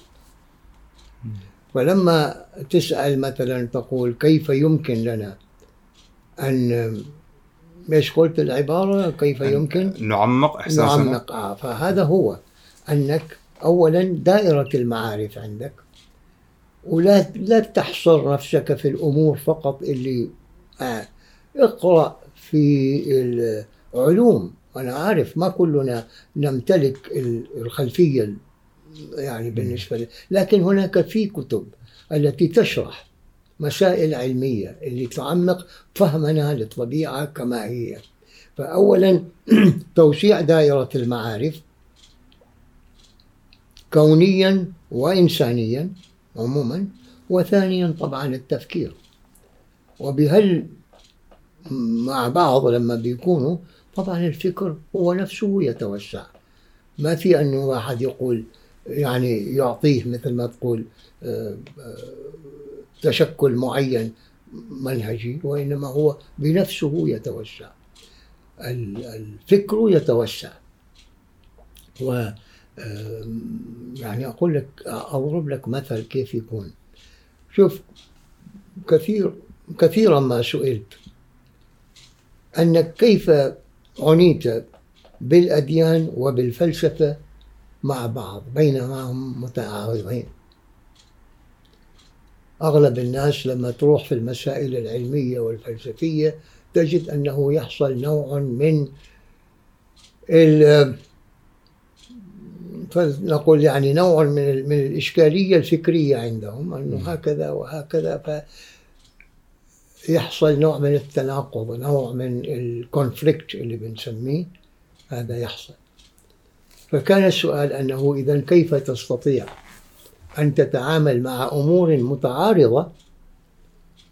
فلما تسأل مثلا تقول كيف يمكن لنا أن إيش قلت العبارة؟ كيف يمكن؟
نعمق إحساسنا.
نعمق. آه فهذا هو. أنك أولا دائرة المعارف عندك ولا لا تحصر نفسك في الأمور فقط اللي آه اقرأ في العلوم. أنا عارف ما كلنا نمتلك الخلفية يعني بالنسبة لي. لكن هناك في كتب التي تشرح مسائل علمية اللي تعمق فهمنا للطبيعة كما هي. فأولا توسيع دائرة المعارف كونيا وإنسانيا عموما وثانيا طبعا التفكير. وبهل مع بعض لما بيكونوا طبعا الفكر هو نفسه يتوسع. ما في أنه واحد يقول يعني يعطيه مثل ما تقول آه، آه، تشكل معين منهجي وإنما هو بنفسه يتوسع. الفكر يتوسع. و يعني أقول لك أضرب لك مثل كيف يكون. شوف كثير كثيرا ما سئلت أنك كيف عنيت بالأديان وبالفلسفة مع بعض بينما هم متعارضين. أغلب الناس لما تروح في المسائل العلمية والفلسفية تجد أنه يحصل نوع من ال فنقول يعني نوع من من الإشكالية الفكرية عندهم أنه هكذا وهكذا فيحصل نوع من التناقض نوع من الكونفليكت اللي بنسميه هذا يحصل. فكان السؤال أنه إذا كيف تستطيع أن تتعامل مع أمور متعارضة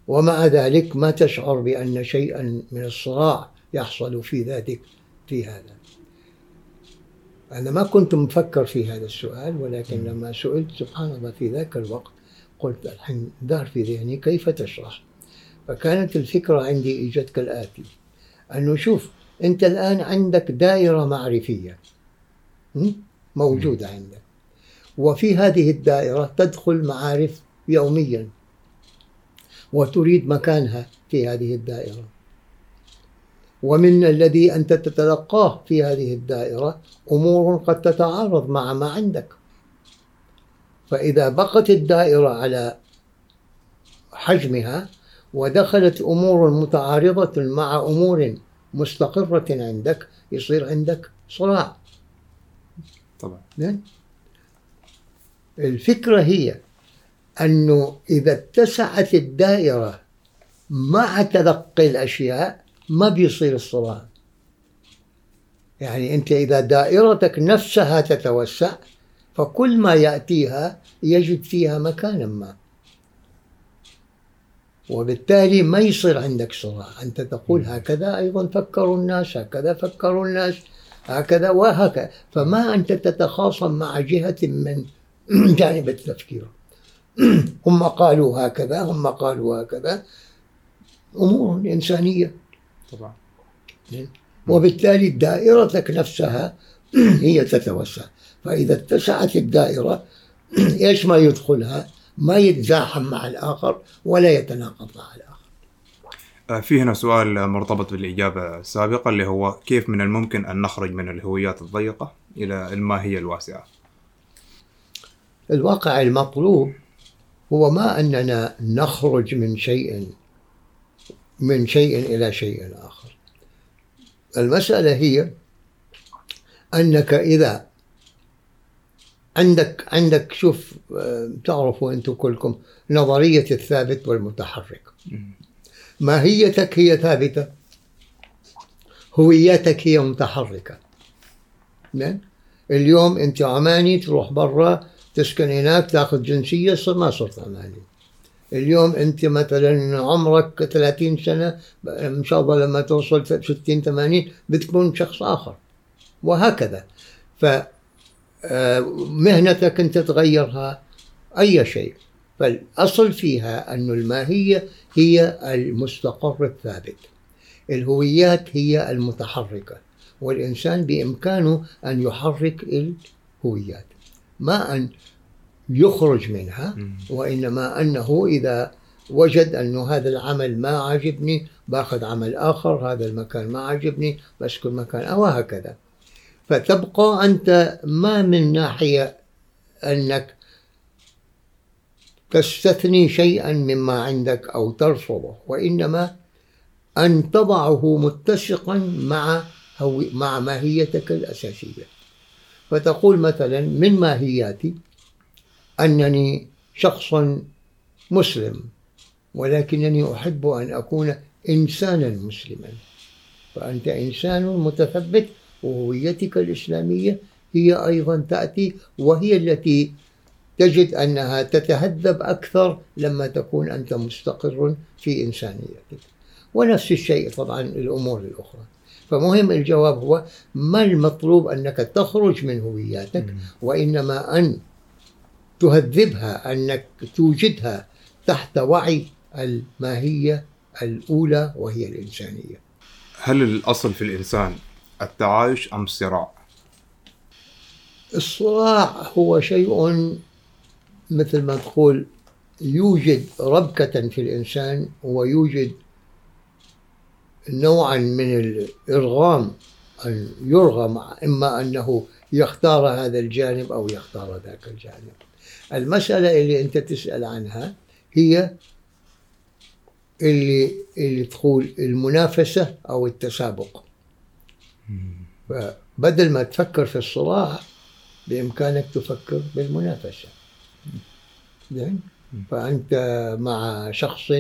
ومع ذلك ما تشعر بأن شيئا من الصراع يحصل في ذاتك في هذا؟ أنا ما كنت مفكر في هذا السؤال ولكن لما سئلت سبحان الله في ذاك الوقت قلت الحين دار في ذهني كيف تشرح؟ فكانت الفكرة عندي إجت كالآتي. أنه شوف أنت الآن عندك دائرة معرفية? موجودة عندك. وفي هذه الدائرة تدخل معارف يوميا وتريد مكانها في هذه الدائرة. ومن الذي أنت تتلقاه في هذه الدائرة أمور قد تتعارض مع ما عندك. فإذا بقت الدائرة على حجمها ودخلت أمور متعارضة مع أمور مستقرة عندك يصير عندك صراع.
طبعا.
زين؟ الفكرة هي أنه إذا اتسعت الدائرة مع تلقي الأشياء ما بيصير الصراع يعني أنت إذا دائرتك نفسها تتوسع فكل ما يأتيها يجد فيها مكانا ما. وبالتالي ما يصير عندك صراع أنت تقول هكذا أيضا فكروا الناس هكذا فكروا الناس. هكذا وهكذا. فما أنت تتخاصم مع جهة من جانب التفكير. هم قالوا هكذا هم قالوا هكذا. أمور إنسانية.
طبعا.
وبالتالي دائرتك نفسها هي تتوسع. فإذا اتسعت الدائرة إيش ما يدخلها؟ ما يتزاحم مع الآخر ولا يتناقض مع الآخر.
في هنا سؤال مرتبط بالإجابة السابقة اللي هو كيف من الممكن أن نخرج من الهويات الضيقة إلى الماهية الواسعة؟
الواقع المطلوب هو ما أننا نخرج من شيء من شيء إلى شيء آخر. المسألة هي أنك إذا عندك عندك شوف آه، تعرفوا أنتم كلكم نظرية الثابت والمتحرك. ماهيتك هي ثابتة؟ هويتك هي متحركة. نعم. اليوم أنت عماني تروح برا تسكن هناك تاخذ جنسية ما صرت عماني. اليوم أنت مثلا عمرك 30 سنة إن شاء الله لما توصل 60 80 بتكون شخص آخر. وهكذا. ف آه، مهنتك أنت تغيرها أي شيء. فالاصل فيها انه الماهية هي المستقر الثابت. الهويات هي المتحركة والإنسان بإمكانه أن يحرك الهويات ما أن يخرج منها وإنما أنه إذا وجد أنه هذا العمل ما عجبني باخذ عمل آخر هذا المكان ما عجبني بسكن مكان أو هكذا. فتبقى أنت ما من ناحية أنك تستثني شيئا مما عندك أو ترفضه وإنما أن تضعه متسقا مع هو مع ماهيتك الأساسية. فتقول مثلا من ماهياتي؟ أنني شخص مسلم ولكنني أحب أن أكون إنسانا مسلما. فأنت إنسان متثبت وهويتك الإسلامية هي أيضا تأتي وهي التي تجد أنها تتهذب أكثر لما تكون أنت مستقر في إنسانيتك. ونفس الشيء طبعا الأمور الأخرى. فمهم الجواب هو ما المطلوب أنك تخرج من هوياتك وإنما أن تهذبها أنك توجدها تحت وعي الماهية الأولى وهي الإنسانية.
هل الأصل في الإنسان التعايش أم الصراع؟
الصراع هو شيء مثل ما تقول يوجد ربكة في الإنسان ويوجد نوعا من الإرغام أن يرغم إما أنه يختار هذا الجانب أو يختار ذاك الجانب. المسألة اللي أنت تسأل عنها هي اللي اللي تقول المنافسة أو التسابق. فبدل ما تفكر في الصراع بإمكانك تفكر بالمنافسة. زين. فأنت مع شخص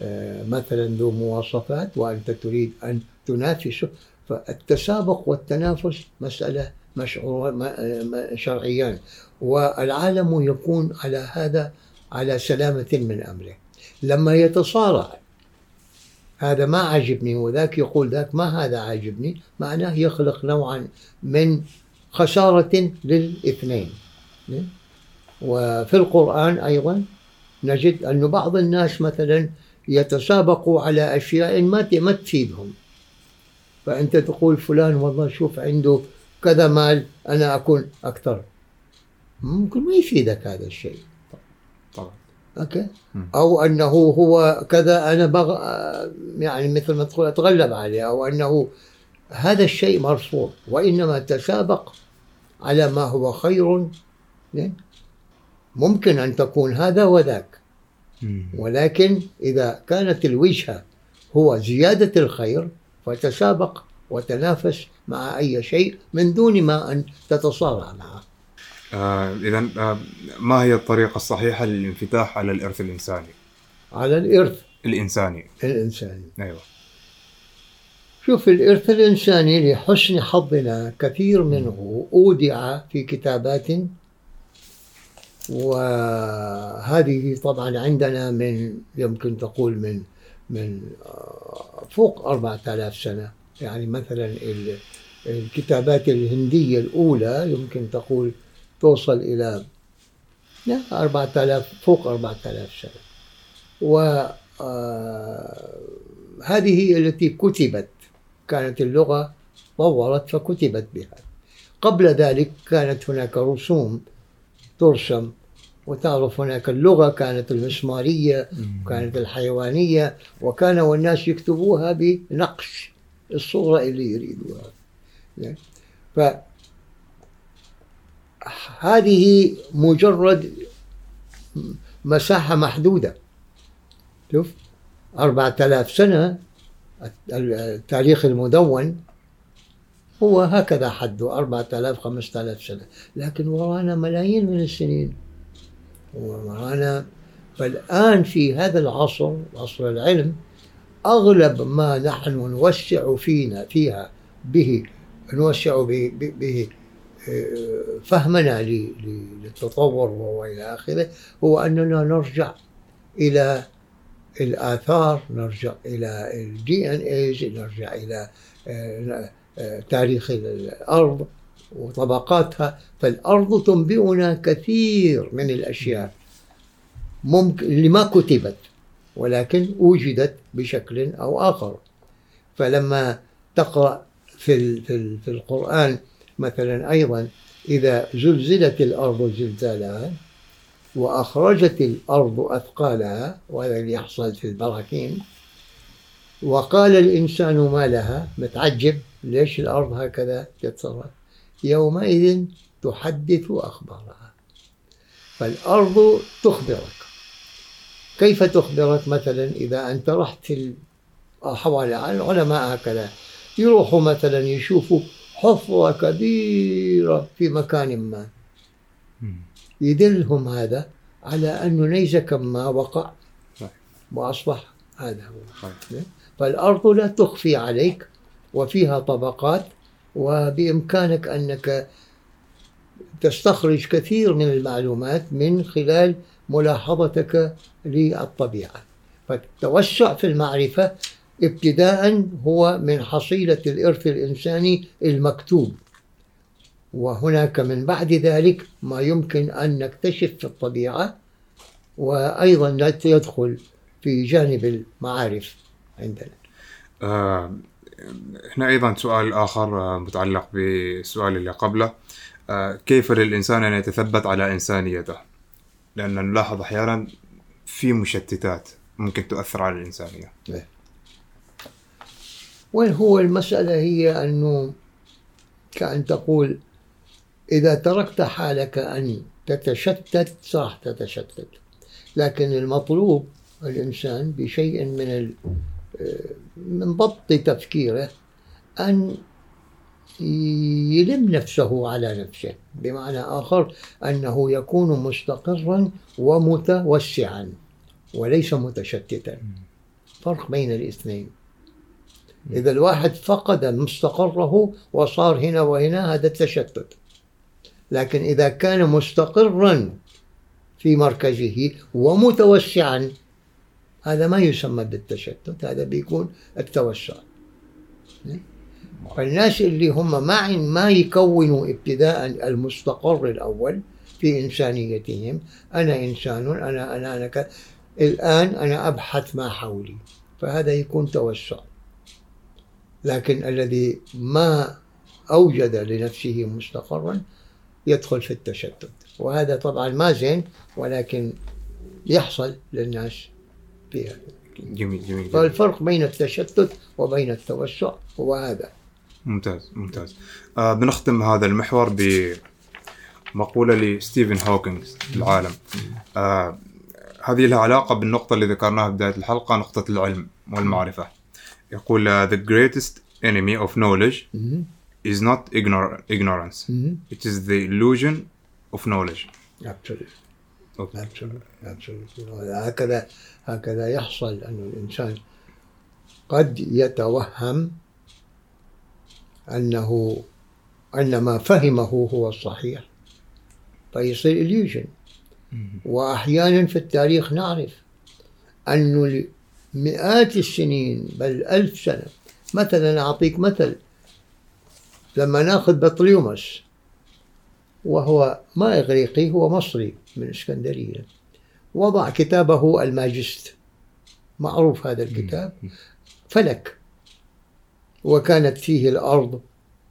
آه، مثلا ذو مواصفات وأنت تريد أن تنافسه فالتسابق والتنافس مسألة مشعور شرعيان والعالم يكون على هذا على سلامة من أمره. لما يتصارع هذا ما عجبني وذاك يقول ذاك ما هذا عاجبني معناه يخلق نوعا من خسارة للإثنين. وفي القرآن أيضا نجد أن بعض الناس مثلا يتسابقوا على أشياء ما ما تفيدهم. فأنت تقول فلان والله شوف عنده كذا مال أنا أكون أكثر. ممكن ما يفيدك هذا الشيء.
طبعا.
أوكي؟ أو أنه هو كذا أنا بغ يعني مثل ما تقول أتغلب عليه أو أنه هذا الشيء مرفوض وإنما تسابق على ما هو خير. ممكن أن تكون هذا وذاك. ولكن إذا كانت الوجهه هو زيادة الخير فتسابق وتنافس مع أي شيء من دون ما أن تتصارع معه.
آه اذا آه ما هي الطريقة الصحيحة للانفتاح على الإرث الإنساني؟
على الإرث.
الإنساني.
الإنساني.
أيوه.
شوف الإرث الإنساني لحسن حظنا كثير منه أودع في كتابات وهذه طبعا عندنا من يمكن تقول من من آه، فوق 4000 سنة. يعني مثلا الكتابات الهندية الأولى يمكن تقول توصل إلى 4000 فوق 4000 سنة. وهذه آه، التي كتبت. كانت اللغة طورت فكتبت بها. قبل ذلك كانت هناك رسوم ترسم وتعرف هناك اللغة كانت المسمارية وكانت الحيوانية وكان والناس يكتبوها بنقش الصورة اللي يريدوها. يعني ف هذه مجرد مساحة محدودة. شوف أربعة آلاف سنة التاريخ المدون هو هكذا حده أربعة آلاف خمسة آلاف سنة. لكن ورانا ملايين من السنين. ورانا فالآن في هذا العصر عصر العلم أغلب ما نحن نوسع فينا فيها به نوسع به, به فهمنا للتطور وإلى آخره هو أننا نرجع إلى الآثار نرجع إلى ال DNAs نرجع إلى آه، آه، تاريخ الأرض. وطبقاتها فالأرض تنبئنا كثير من الأشياء. ممكن اللي ما كتبت ولكن وجدت بشكل أو آخر. فلما تقرأ في في القرآن مثلا أيضا إذا زلزلت الأرض زلزالها وأخرجت الأرض أثقالها وهذا اللي يحصل في البراكين وقال الإنسان ما لها متعجب ليش الأرض هكذا تتصرف يومئذ تحدث أخبارها. فالأرض تخبرك. كيف تخبرك؟ مثلا إذا أنت رحت في حوالي العلماء هكذا يروحوا مثلا يشوفوا حفرة كبيرة في مكان ما. يدلهم هذا على أنه نيزكا ما وقع وأصبح هذا هو. فالأرض لا تخفي عليك وفيها طبقات وبإمكانك أنك تستخرج كثير من المعلومات من خلال ملاحظتك للطبيعة. فالتوسع في المعرفة ابتداء هو من حصيلة الإرث الإنساني المكتوب. وهناك من بعد ذلك ما يمكن أن نكتشف في الطبيعة وأيضا يدخل في جانب المعارف عندنا.
آه هنا أيضا سؤال آخر آه، متعلق بالسؤال اللي قبله. آه كيف للإنسان أن يتثبت على إنسانيته؟ لأن نلاحظ أحيانا في مشتتات ممكن تؤثر على الإنسانية. إيه.
وين هو المسألة هي أنه كأن تقول إذا تركت حالك أن تتشتت صح تتشتت لكن المطلوب الإنسان بشيء من من ضبط تفكيره أن يلم نفسه على نفسه بمعنى آخر أنه يكون مستقرا ومتوسعا وليس متشتتا. فرق بين الاثنين. إذا الواحد فقد مستقره وصار هنا وهنا هذا التشتت لكن إذا كان مستقرا في مركزه ومتوسعا هذا ما يسمى بالتشتت هذا بيكون التوسع. فالناس اللي هم ما ما يكونوا ابتداء المستقر الأول في إنسانيتهم. أنا إنسان أنا أنا أنا ك... الآن أنا أبحث ما حولي. فهذا يكون توسع. لكن الذي ما أوجد لنفسه مستقرا يدخل في التشتت. وهذا طبعا ما زين ولكن يحصل للناس فيها.
جميل جميل, جميل.
فالفرق بين التشتت وبين التوسع هو هذا.
ممتاز ممتاز. آه بنختم هذا المحور بمقولة لستيفن هوكينغ العالم. آه هذه لها علاقة بالنقطة اللي ذكرناها بداية الحلقة نقطة العلم والمعرفة. يقول uh, the greatest enemy of knowledge is not ignor ignorance. it is the illusion of knowledge.
Absolutely. هكذا هكذا يحصل أن الإنسان قد يتوهم أنه أن ما فهمه هو الصحيح. فيصير illusion. وأحيانا في التاريخ نعرف أنه مئات السنين بل ألف سنة مثلا أعطيك مثل لما نأخذ بطليومس وهو ما إغريقي هو مصري من إسكندرية. وضع كتابه الماجست. معروف هذا الكتاب. فلك. وكانت فيه الأرض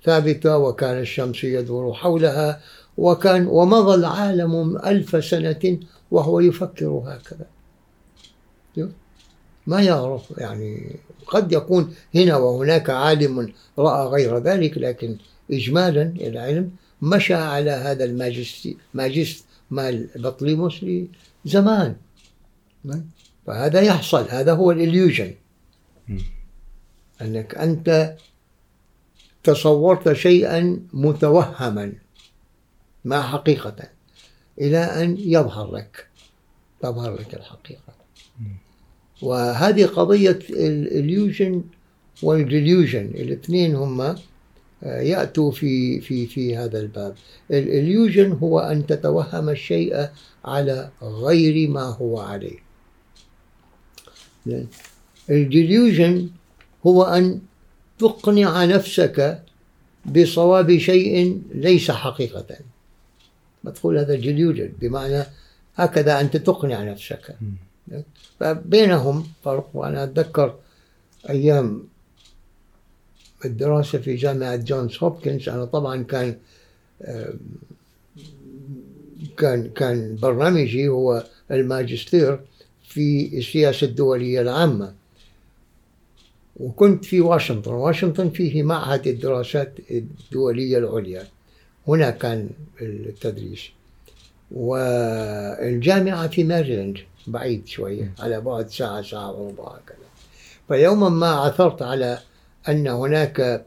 ثابتة وكان الشمس يدور حولها وكان ومضى العالم ألف سنة وهو يفكر هكذا. ما يعرف يعني قد يكون هنا وهناك عالم رأى غير ذلك لكن إجمالا العلم مشى على هذا الماجست ماجست مال بطليموس لزمان. فهذا يحصل. هذا هو الإليوجن. أنك أنت تصورت شيئا متوهما ما حقيقة إلى أن يظهر لك تظهر لك الحقيقة. وهذه قضية الإليوجن والديليوجن الاثنين هما يأتوا في في في هذا الباب. الإليوجن هو أن تتوهم الشيء على غير ما هو عليه. الديليوجن هو أن تقنع نفسك بصواب شيء ليس حقيقة. مدخول هذا الديليوجن؟ بمعنى هكذا أنت تقنع نفسك. فبينهم فرق وأنا أتذكر أيام الدراسة في جامعة جونز هوبكنز أنا طبعا كان كان كان برنامجي هو الماجستير في السياسة الدولية العامة. وكنت في واشنطن واشنطن فيه معهد الدراسات الدولية العليا. هنا كان التدريس. والجامعة في ماريلاند بعيد شوية على بعد ساعة ساعة وربع هكذا فيوما ما عثرت على أن هناك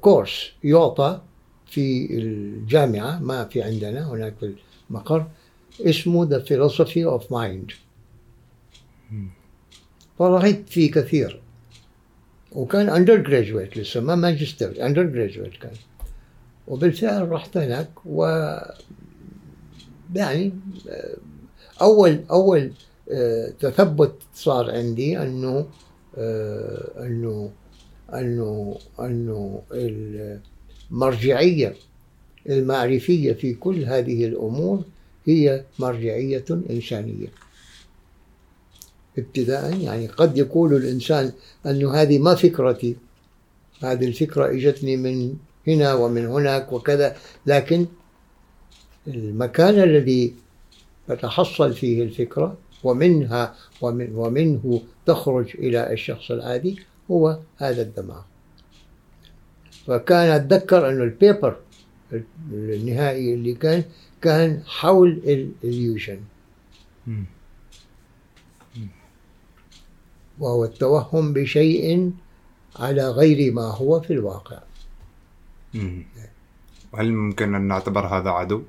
كورس يعطى في الجامعة ما في عندنا هناك في المقر اسمه The Philosophy of Mind. فرغبت فيه كثير. وكان undergraduate لسه ما ماجستير undergraduate كان. وبالفعل رحت هناك و يعني أول أول آه، تثبت صار عندي أنه آه، أنه أنه المرجعية المعرفية في كل هذه الأمور هي مرجعية إنسانية. ابتداء يعني قد يقول الإنسان انه هذه ما فكرتي هذه الفكرة إجتني من هنا ومن هناك وكذا لكن المكان الذي تتحصل فيه الفكرة ومنها ومن ومنه تخرج إلى الشخص العادي هو هذا الدماغ فكان أتذكر أنه البيبر النهائي اللي كان كان حول الإليوشن. وهو التوهم بشيء على غير ما هو في الواقع.
هل ممكن أن نعتبر هذا عدو؟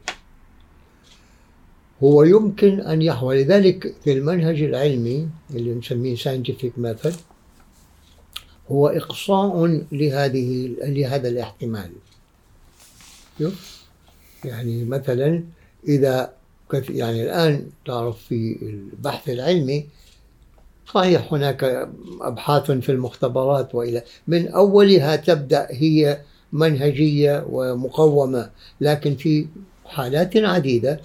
هو يمكن أن يحوى لذلك في المنهج العلمي اللي نسميه scientific method هو إقصاء لهذه لهذا الاحتمال. يعني مثلا إذا يعني الآن تعرف في البحث العلمي صحيح هناك أبحاث في المختبرات وإلى من أولها تبدأ هي منهجية ومقومة لكن في حالات عديدة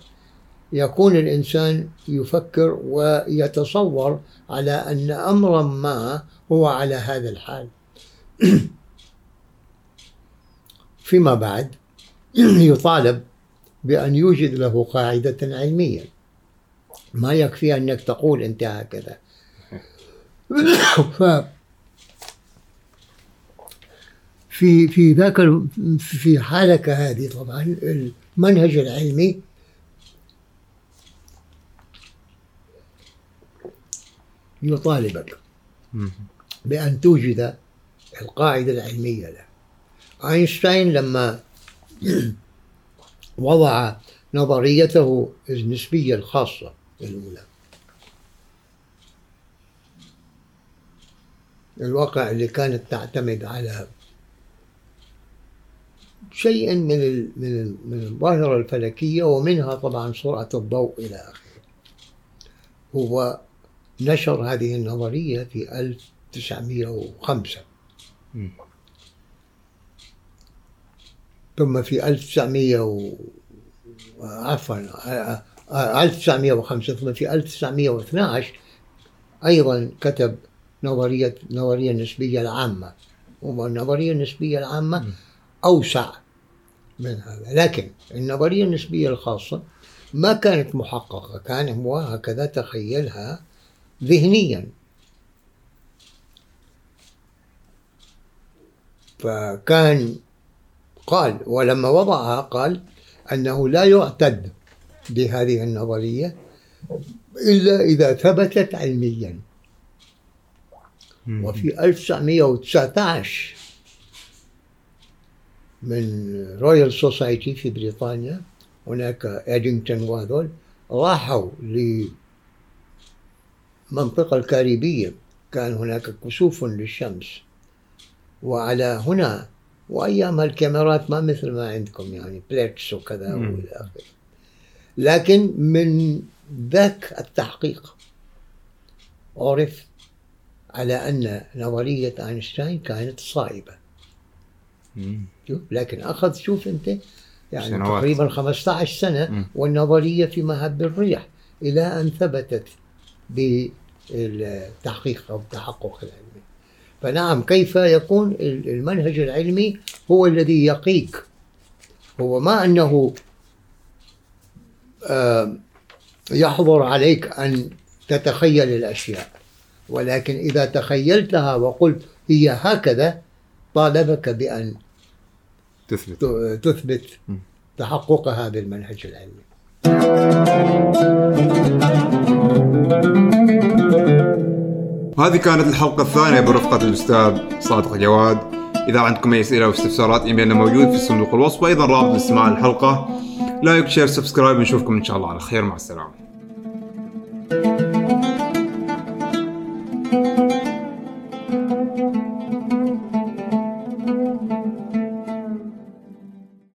يكون الإنسان يفكر ويتصور على أن أمرا ما هو على هذا الحال. فيما بعد يطالب بأن يوجد له قاعدة علمية. ما يكفي أنك تقول أنت هكذا. ف في في ذاك في حالة كهذه طبعا المنهج العلمي يطالبك. بأن توجد القاعدة العلمية له. أينشتاين لما وضع نظريته النسبية الخاصة الأولى الواقع اللي كانت تعتمد على شيء من من من الظاهرة الفلكية ومنها طبعا سرعة الضوء إلى آخره. هو نشر هذه النظرية في 1905 ثم في 1900 و... عفوا 1905 ثم في 1912 أيضا كتب نظرية النظرية النسبية العامة. والنظرية النسبية العامة أوسع من هذا. لكن النظرية النسبية الخاصة ما كانت محققة كان هو هكذا تخيلها ذهنيا. فكان قال ولما وضعها قال أنه لا يعتد بهذه النظرية إلا إذا ثبتت علميا. وفي 1919 من Royal Society في بريطانيا هناك ادينغتون وهذول راحوا لمنطقة الكاريبية كان هناك كسوف للشمس. وعلى هنا وأيام الكاميرات ما مثل ما عندكم يعني plates وكذا. وإلى آخره لكن من ذاك التحقيق عرف على أن نظرية أينشتاين كانت صائبة شوف لكن أخذ شوف أنت يعني
سنوات.
تقريبا 15 سنة
مم.
والنظرية في مهب الريح إلى أن ثبتت بالتحقيق أو التحقق العلمي فنعم كيف يكون المنهج العلمي هو الذي يقيك؟ هو ما أنه آه، يحظر عليك أن تتخيل الأشياء ولكن إذا تخيلتها وقلت هي هكذا طالبك بأن
تثبت.
تثبت. تحققها بالمنهج العلمي.
هذه كانت الحلقة الثانية برفقة الأستاذ صادق جواد. إذا عندكم أي أسئلة أو استفسارات إيميلنا موجود في صندوق الوصف وأيضا رابط لإستماع الحلقة. like share subscribe نشوفكم إن شاء الله على خير. مع السلامة.